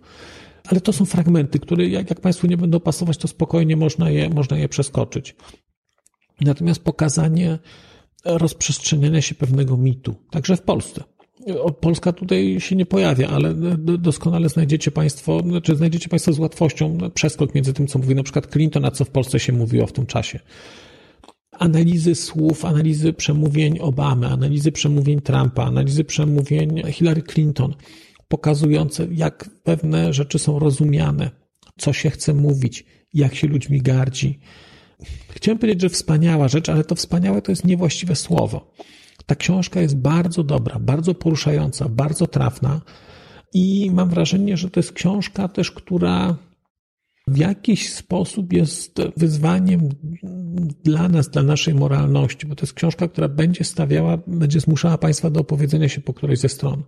Ale to są fragmenty, które jak, jak Państwu nie będą pasować, to spokojnie można je, można je przeskoczyć. Natomiast pokazanie rozprzestrzeniania się pewnego mitu, także w Polsce. Polska tutaj się nie pojawia, ale doskonale znajdziecie Państwo, znaczy znajdziecie Państwo z łatwością przeskok między tym, co mówi na przykład Clinton, a co w Polsce się mówiło w tym czasie. Analizy słów, analizy przemówień Obamy, analizy przemówień Trumpa, analizy przemówień Hillary Clinton, pokazujące, jak pewne rzeczy są rozumiane, co się chce mówić, jak się ludźmi gardzi. Chciałem powiedzieć, że wspaniała rzecz, ale to wspaniałe to jest niewłaściwe słowo. Ta książka jest bardzo dobra, bardzo poruszająca, bardzo trafna i mam wrażenie, że to jest książka też, która w jakiś sposób jest wyzwaniem dla nas, dla naszej moralności, bo to jest książka, która będzie stawiała, będzie zmuszała Państwa do opowiedzenia się po którejś ze stron.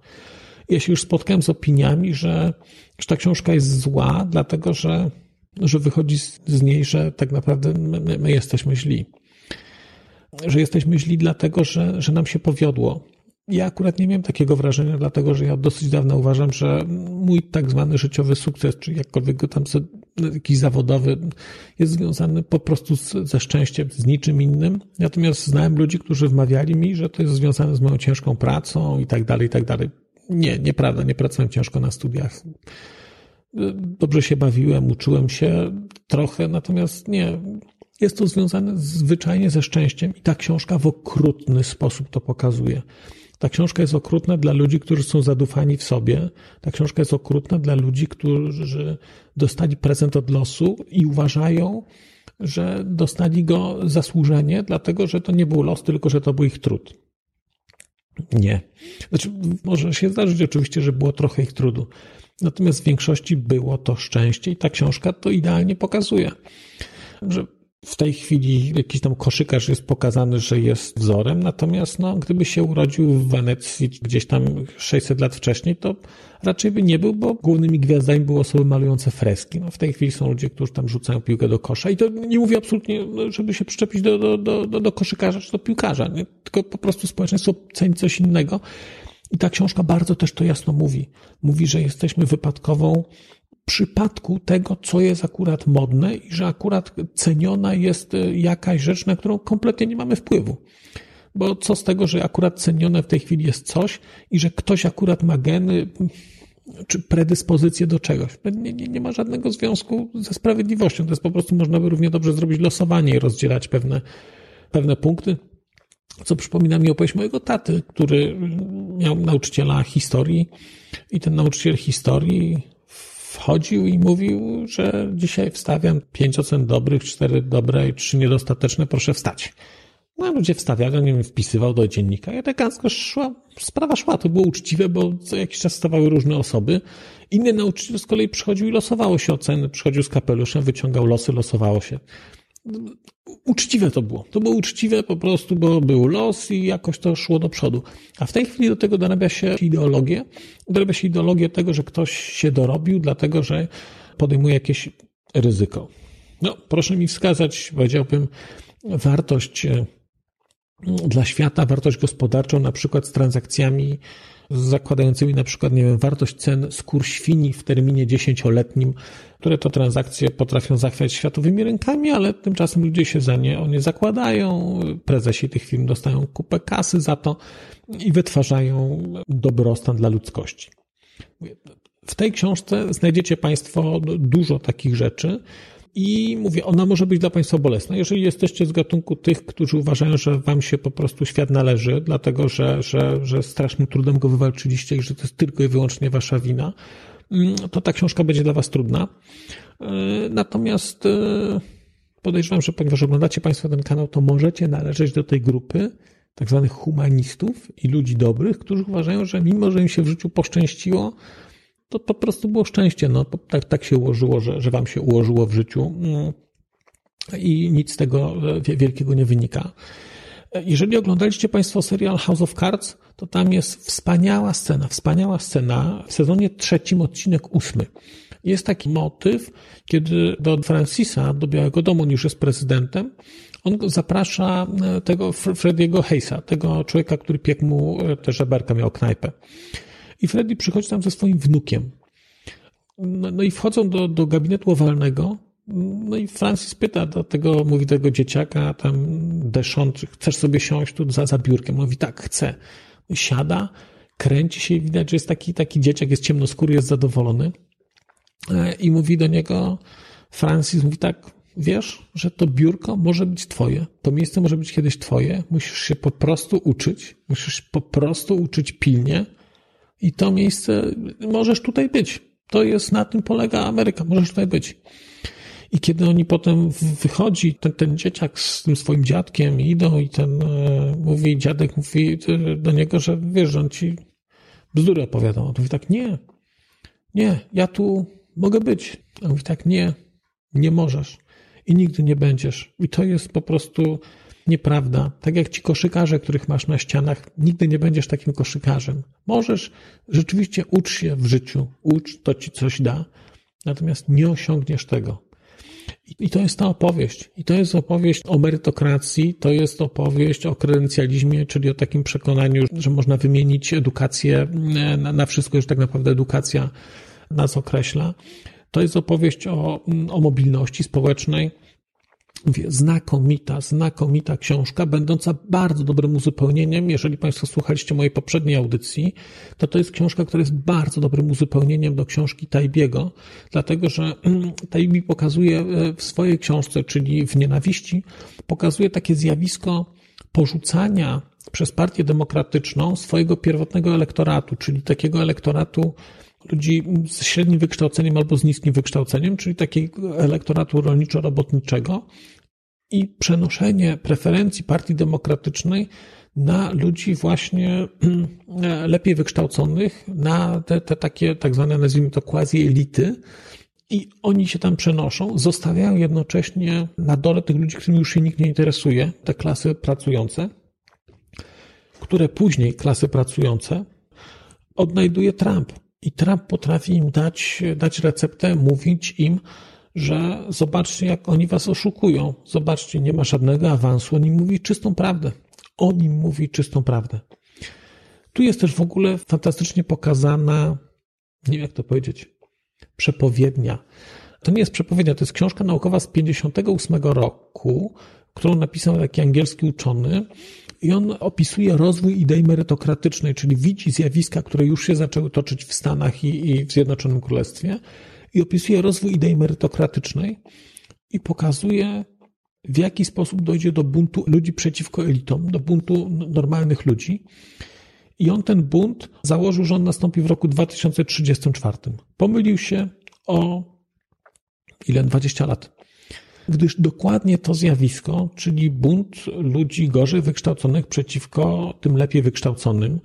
Ja się już spotkałem z opiniami, że, że ta książka jest zła, dlatego że, że wychodzi z niej, że tak naprawdę my, my jesteśmy źli że jesteśmy źli dlatego, że, że nam się powiodło. Ja akurat nie miałem takiego wrażenia, dlatego że ja dosyć dawno uważam, że mój tak zwany życiowy sukces, czy jakkolwiek go tam jakiś zawodowy, jest związany po prostu z, ze szczęściem, z niczym innym. Natomiast znałem ludzi, którzy wmawiali mi, że to jest związane z moją ciężką pracą i tak dalej, i tak dalej. Nie, nieprawda, nie pracowałem ciężko na studiach. Dobrze się bawiłem, uczyłem się trochę, natomiast nie, jest to związane zwyczajnie ze szczęściem i ta książka w okrutny sposób to pokazuje. Ta książka jest okrutna dla ludzi, którzy są zadufani w sobie. Ta książka jest okrutna dla ludzi, którzy dostali prezent od losu i uważają, że dostali go zasłużenie, dlatego że to nie był los, tylko że to był ich trud. Nie. Znaczy, może się zdarzyć oczywiście, że było trochę ich trudu. Natomiast w większości było to szczęście i ta książka to idealnie pokazuje. Że w tej chwili jakiś tam koszykarz jest pokazany, że jest wzorem, natomiast no, gdyby się urodził w Wenecji gdzieś tam 600 lat wcześniej, to raczej by nie był, bo głównymi gwiazdami były osoby malujące freski. No, w tej chwili są ludzie, którzy tam rzucają piłkę do kosza i to nie mówię absolutnie, żeby się przyczepić do, do, do, do, do koszykarza czy do piłkarza, nie? tylko po prostu społeczeństwo ceni coś innego. I ta książka bardzo też to jasno mówi. Mówi, że jesteśmy wypadkową przypadku tego, co jest akurat modne i że akurat ceniona jest e, jakaś rzecz, na którą kompletnie nie mamy wpływu. Bo co z tego, że akurat cenione w tej chwili jest coś i że ktoś akurat ma geny czy predyspozycję do czegoś. Nie, nie, nie ma żadnego związku ze sprawiedliwością. To jest po prostu, można by równie dobrze zrobić losowanie i rozdzielać pewne, pewne punkty. Co przypomina mi opowieść mojego taty, który miał nauczyciela historii i ten nauczyciel historii wchodził i mówił, że dzisiaj wstawiam pięć ocen dobrych, cztery dobre i trzy niedostateczne, proszę wstać. No ludzie wstawiali, on nie wpisywał do dziennika i elegancko szła, sprawa szła, to było uczciwe, bo co jakiś czas stawały różne osoby. Inny nauczyciel z kolei przychodził i losowało się oceny, przychodził z kapeluszem, wyciągał losy, losowało się uczciwe to było. To było uczciwe po prostu, bo był los i jakoś to szło do przodu. A w tej chwili do tego dorabia się ideologię. Dorabia się ideologię tego, że ktoś się dorobił, dlatego że podejmuje jakieś ryzyko. No, proszę mi wskazać, powiedziałbym, wartość e, dla świata, wartość gospodarczą, na przykład z transakcjami zakładającymi na przykład, nie wiem, wartość cen skór świni w terminie dziesięcioletnim, które to transakcje potrafią zachwiać światowymi rynkami, ale tymczasem ludzie się za nie o nie zakładają, prezesi tych firm dostają kupę kasy za to i wytwarzają dobrostan dla ludzkości. W tej książce znajdziecie Państwo dużo takich rzeczy, i mówię, ona może być dla Państwa bolesna. Jeżeli jesteście z gatunku tych, którzy uważają, że Wam się po prostu świat należy, dlatego że, że, że strasznym trudem go wywalczyliście i że to jest tylko i wyłącznie Wasza wina, mm, to ta książka będzie dla Was trudna. E, natomiast e, podejrzewam, że ponieważ oglądacie Państwo ten kanał, to możecie należeć do tej grupy tak zwanych humanistów i ludzi dobrych, którzy uważają, że mimo, że im się w życiu poszczęściło, to po prostu było szczęście. No, tak, tak się ułożyło, że, że wam się ułożyło w życiu mm. i nic z tego e, wielkiego nie wynika. Jeżeli oglądaliście Państwo serial House of Cards, to tam jest wspaniała scena, wspaniała scena w sezonie trzecim, odcinek ósmy. Jest taki motyw, kiedy do Francisa, do Białego Domu, już jest prezydentem, on zaprasza e, tego Frediego Hayesa, tego człowieka, który piekł mu e, te żeberka, miał knajpę. I Freddy przychodzi tam ze swoim wnukiem. No, no i wchodzą do, do gabinetu owalnego No i Francis pyta do tego, mówi tego dzieciaka, tam Deszon, chcesz sobie siąść tu za, za biurkiem? Mówi tak, chcę. Siada, kręci się i widać, że jest taki, taki dzieciak, jest ciemnoskóry, jest zadowolony. E, I mówi do niego, Francis mówi tak, wiesz, że to biurko może być twoje, to miejsce może być kiedyś twoje, musisz się po prostu uczyć, musisz po prostu uczyć pilnie i to miejsce możesz tutaj być. To jest, na tym polega Ameryka, możesz tutaj być. I kiedy oni potem wychodzi, ten, ten dzieciak z tym swoim dziadkiem idą i ten e, mówi, dziadek mówi do niego, że wiesz, że on ci bzdury opowiada. On mówi tak, nie, nie, ja tu mogę być. On mówi tak, nie, nie możesz i nigdy nie będziesz. I to jest po prostu nieprawda. Tak jak ci koszykarze, których masz na ścianach, nigdy nie będziesz takim koszykarzem. Możesz rzeczywiście ucz się w życiu, ucz, to ci coś da, natomiast nie osiągniesz tego. I to jest ta opowieść. I to jest opowieść o merytokracji, to jest opowieść o kredencjalizmie, czyli o takim przekonaniu, że można wymienić edukację na, na wszystko, że tak naprawdę edukacja nas określa. To jest opowieść o, o mobilności społecznej. Mówię, znakomita, znakomita książka, będąca bardzo dobrym uzupełnieniem. Jeżeli Państwo słuchaliście mojej poprzedniej audycji, to to jest książka, która jest bardzo dobrym uzupełnieniem do książki Tajbiego, dlatego że mm, Tajbi pokazuje e, w swojej książce, czyli w Nienawiści, pokazuje takie zjawisko porzucania przez partię demokratyczną swojego pierwotnego elektoratu, czyli takiego elektoratu ludzi z średnim wykształceniem albo z niskim wykształceniem, czyli takiego elektoratu rolniczo-robotniczego i przenoszenie preferencji Partii Demokratycznej na ludzi właśnie lepiej wykształconych, na te, te takie tak zwane, nazwijmy to quasi-elity, i oni się tam przenoszą, zostawiają jednocześnie na dole tych ludzi, którymi już się nikt nie interesuje, te klasy pracujące, które później, klasy pracujące, odnajduje Trump. I Trump potrafi im dać, dać receptę, mówić im, że zobaczcie, jak oni was oszukują. Zobaczcie, nie ma żadnego awansu. On im mówi czystą prawdę. On im mówi czystą prawdę. Tu jest też w ogóle fantastycznie pokazana, nie wiem jak to powiedzieć, przepowiednia. To nie jest przepowiednia, to jest książka naukowa z 58 roku, którą napisał taki angielski uczony, i on opisuje rozwój idei merytokratycznej, czyli widzi zjawiska, które już się zaczęły toczyć w Stanach i, i w Zjednoczonym Królestwie, i opisuje rozwój idei merytokratycznej i pokazuje, w jaki sposób dojdzie do buntu ludzi przeciwko elitom, do buntu normalnych ludzi. I on ten bunt założył, że on nastąpi w roku 2034. Pomylił się o ile? 20 lat gdyż dokładnie to zjawisko, czyli bunt ludzi gorzej wykształconych przeciwko tym lepiej wykształconym,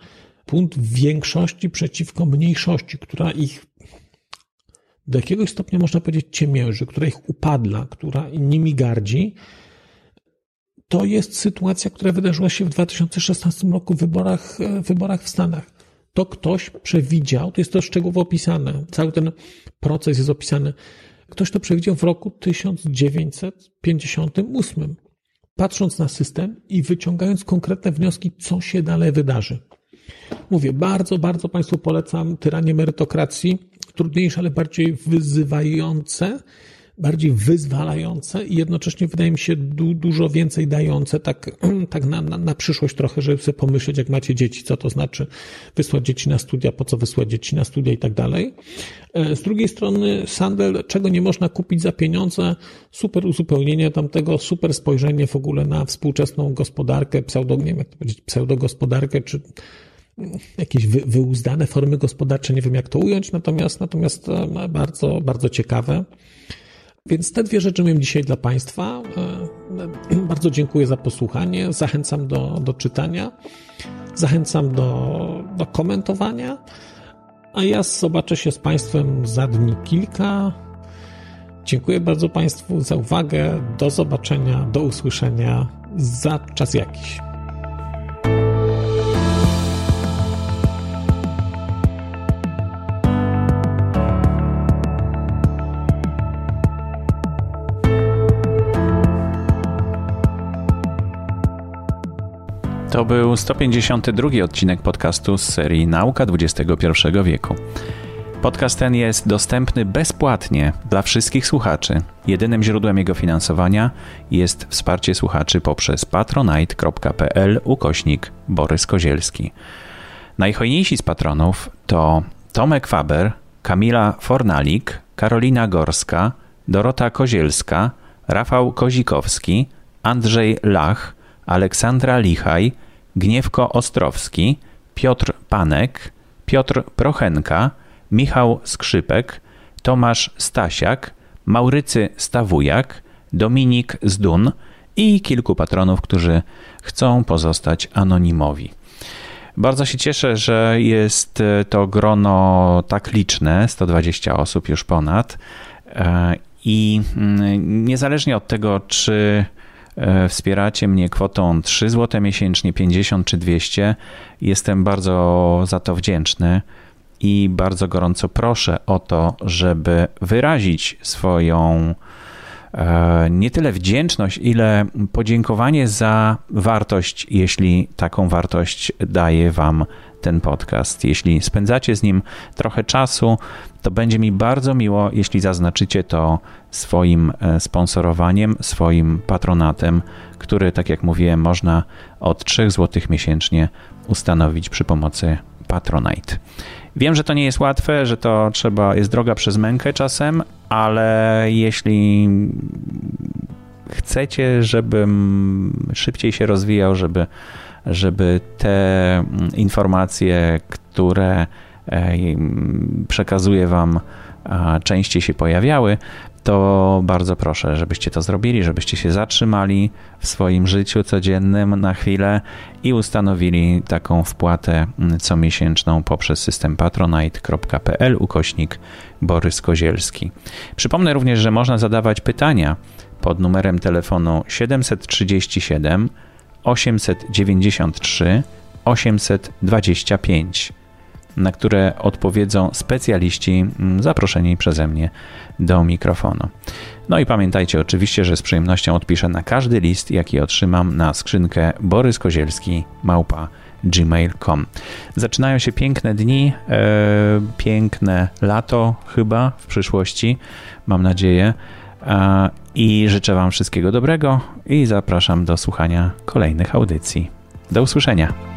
bunt większości przeciwko mniejszości, która ich do jakiegoś stopnia można powiedzieć ciemięży, która ich upadla, która nimi gardzi, to jest sytuacja, która wydarzyła się w 2016 roku w wyborach, wyborach w Stanach. To ktoś przewidział, to jest to szczegółowo opisane, cały ten proces jest opisany Ktoś to przewidział w roku 1958, patrząc na system i wyciągając konkretne wnioski, co się dalej wydarzy. Mówię, bardzo, bardzo Państwu polecam tyranie merytokracji, trudniejsze, ale bardziej wyzywające bardziej wyzwalające i jednocześnie wydaje mi się du, dużo więcej dające, tak, tak na, na, na, przyszłość trochę, żeby sobie pomyśleć, jak macie dzieci, co to znaczy wysłać dzieci na studia, po co wysłać dzieci na studia i tak dalej. E, z drugiej strony Sandel, czego nie można kupić za pieniądze, super uzupełnienie tamtego, super spojrzenie w ogóle na współczesną gospodarkę, pseudo, nie wiem jak to powiedzieć, pseudogospodarkę, czy jakieś wy, wyuzdane formy gospodarcze, nie wiem jak to ująć, natomiast, natomiast e, bardzo, bardzo ciekawe. Więc te dwie rzeczy miałem dzisiaj dla Państwa. E, bardzo dziękuję za posłuchanie. Zachęcam do, do czytania. Zachęcam do, do komentowania. A ja zobaczę się z Państwem za dni kilka. Dziękuję bardzo Państwu za uwagę. Do zobaczenia, do usłyszenia za czas jakiś. To był 152 odcinek podcastu z serii Nauka XXI wieku. Podcast ten jest dostępny bezpłatnie dla wszystkich słuchaczy. Jedynym źródłem jego finansowania jest wsparcie słuchaczy poprzez patronite.pl ukośnik Borys Kozielski. Najhojniejsi z patronów to Tomek Faber, Kamila Fornalik, Karolina Gorska, Dorota Kozielska, Rafał Kozikowski, Andrzej Lach, Aleksandra Lichaj, Gniewko Ostrowski, Piotr Panek, Piotr Prochenka, Michał Skrzypek, Tomasz Stasiak, Maurycy Stawujak, Dominik Zdun i kilku patronów, którzy chcą pozostać anonimowi. Bardzo się cieszę, że jest to grono tak liczne 120 osób już ponad. E, I mm, niezależnie od tego, czy e, wspieracie mnie kwotą 3 zł miesięcznie, 50 czy 200, jestem bardzo za to wdzięczny i bardzo gorąco proszę o to, żeby wyrazić swoją e, nie tyle wdzięczność, ile podziękowanie za wartość, jeśli taką wartość daje Wam ten podcast. Jeśli spędzacie z nim trochę czasu, to będzie mi bardzo miło, jeśli zaznaczycie to swoim e, sponsorowaniem, swoim patronatem, który, tak jak mówiłem, można od 3 zł miesięcznie ustanowić przy pomocy Patronite. Wiem, że to nie jest łatwe, że to trzeba, jest droga przez mękę czasem, ale jeśli chcecie, żebym szybciej się rozwijał, żeby, żeby te informacje, które e, przekazuję Wam, częściej się pojawiały, to bardzo proszę, żebyście to zrobili, żebyście się zatrzymali w swoim życiu codziennym na chwilę i ustanowili taką wpłatę mm, comiesięczną poprzez system patronite.pl ukośnik Borys Kozielski. Przypomnę również, że można zadawać pytania pod numerem telefonu 737 893 825 na które odpowiedzą specjaliści mm, zaproszeni przeze mnie do mikrofonu. No i pamiętajcie oczywiście, że z przyjemnością odpiszę na każdy list, jaki otrzymam na skrzynkę boryskozielski małpa gmail.com. Zaczynają się piękne dni, e, piękne lato chyba w przyszłości, mam nadzieję. I życzę Wam wszystkiego dobrego i zapraszam do słuchania kolejnych audycji. Do usłyszenia.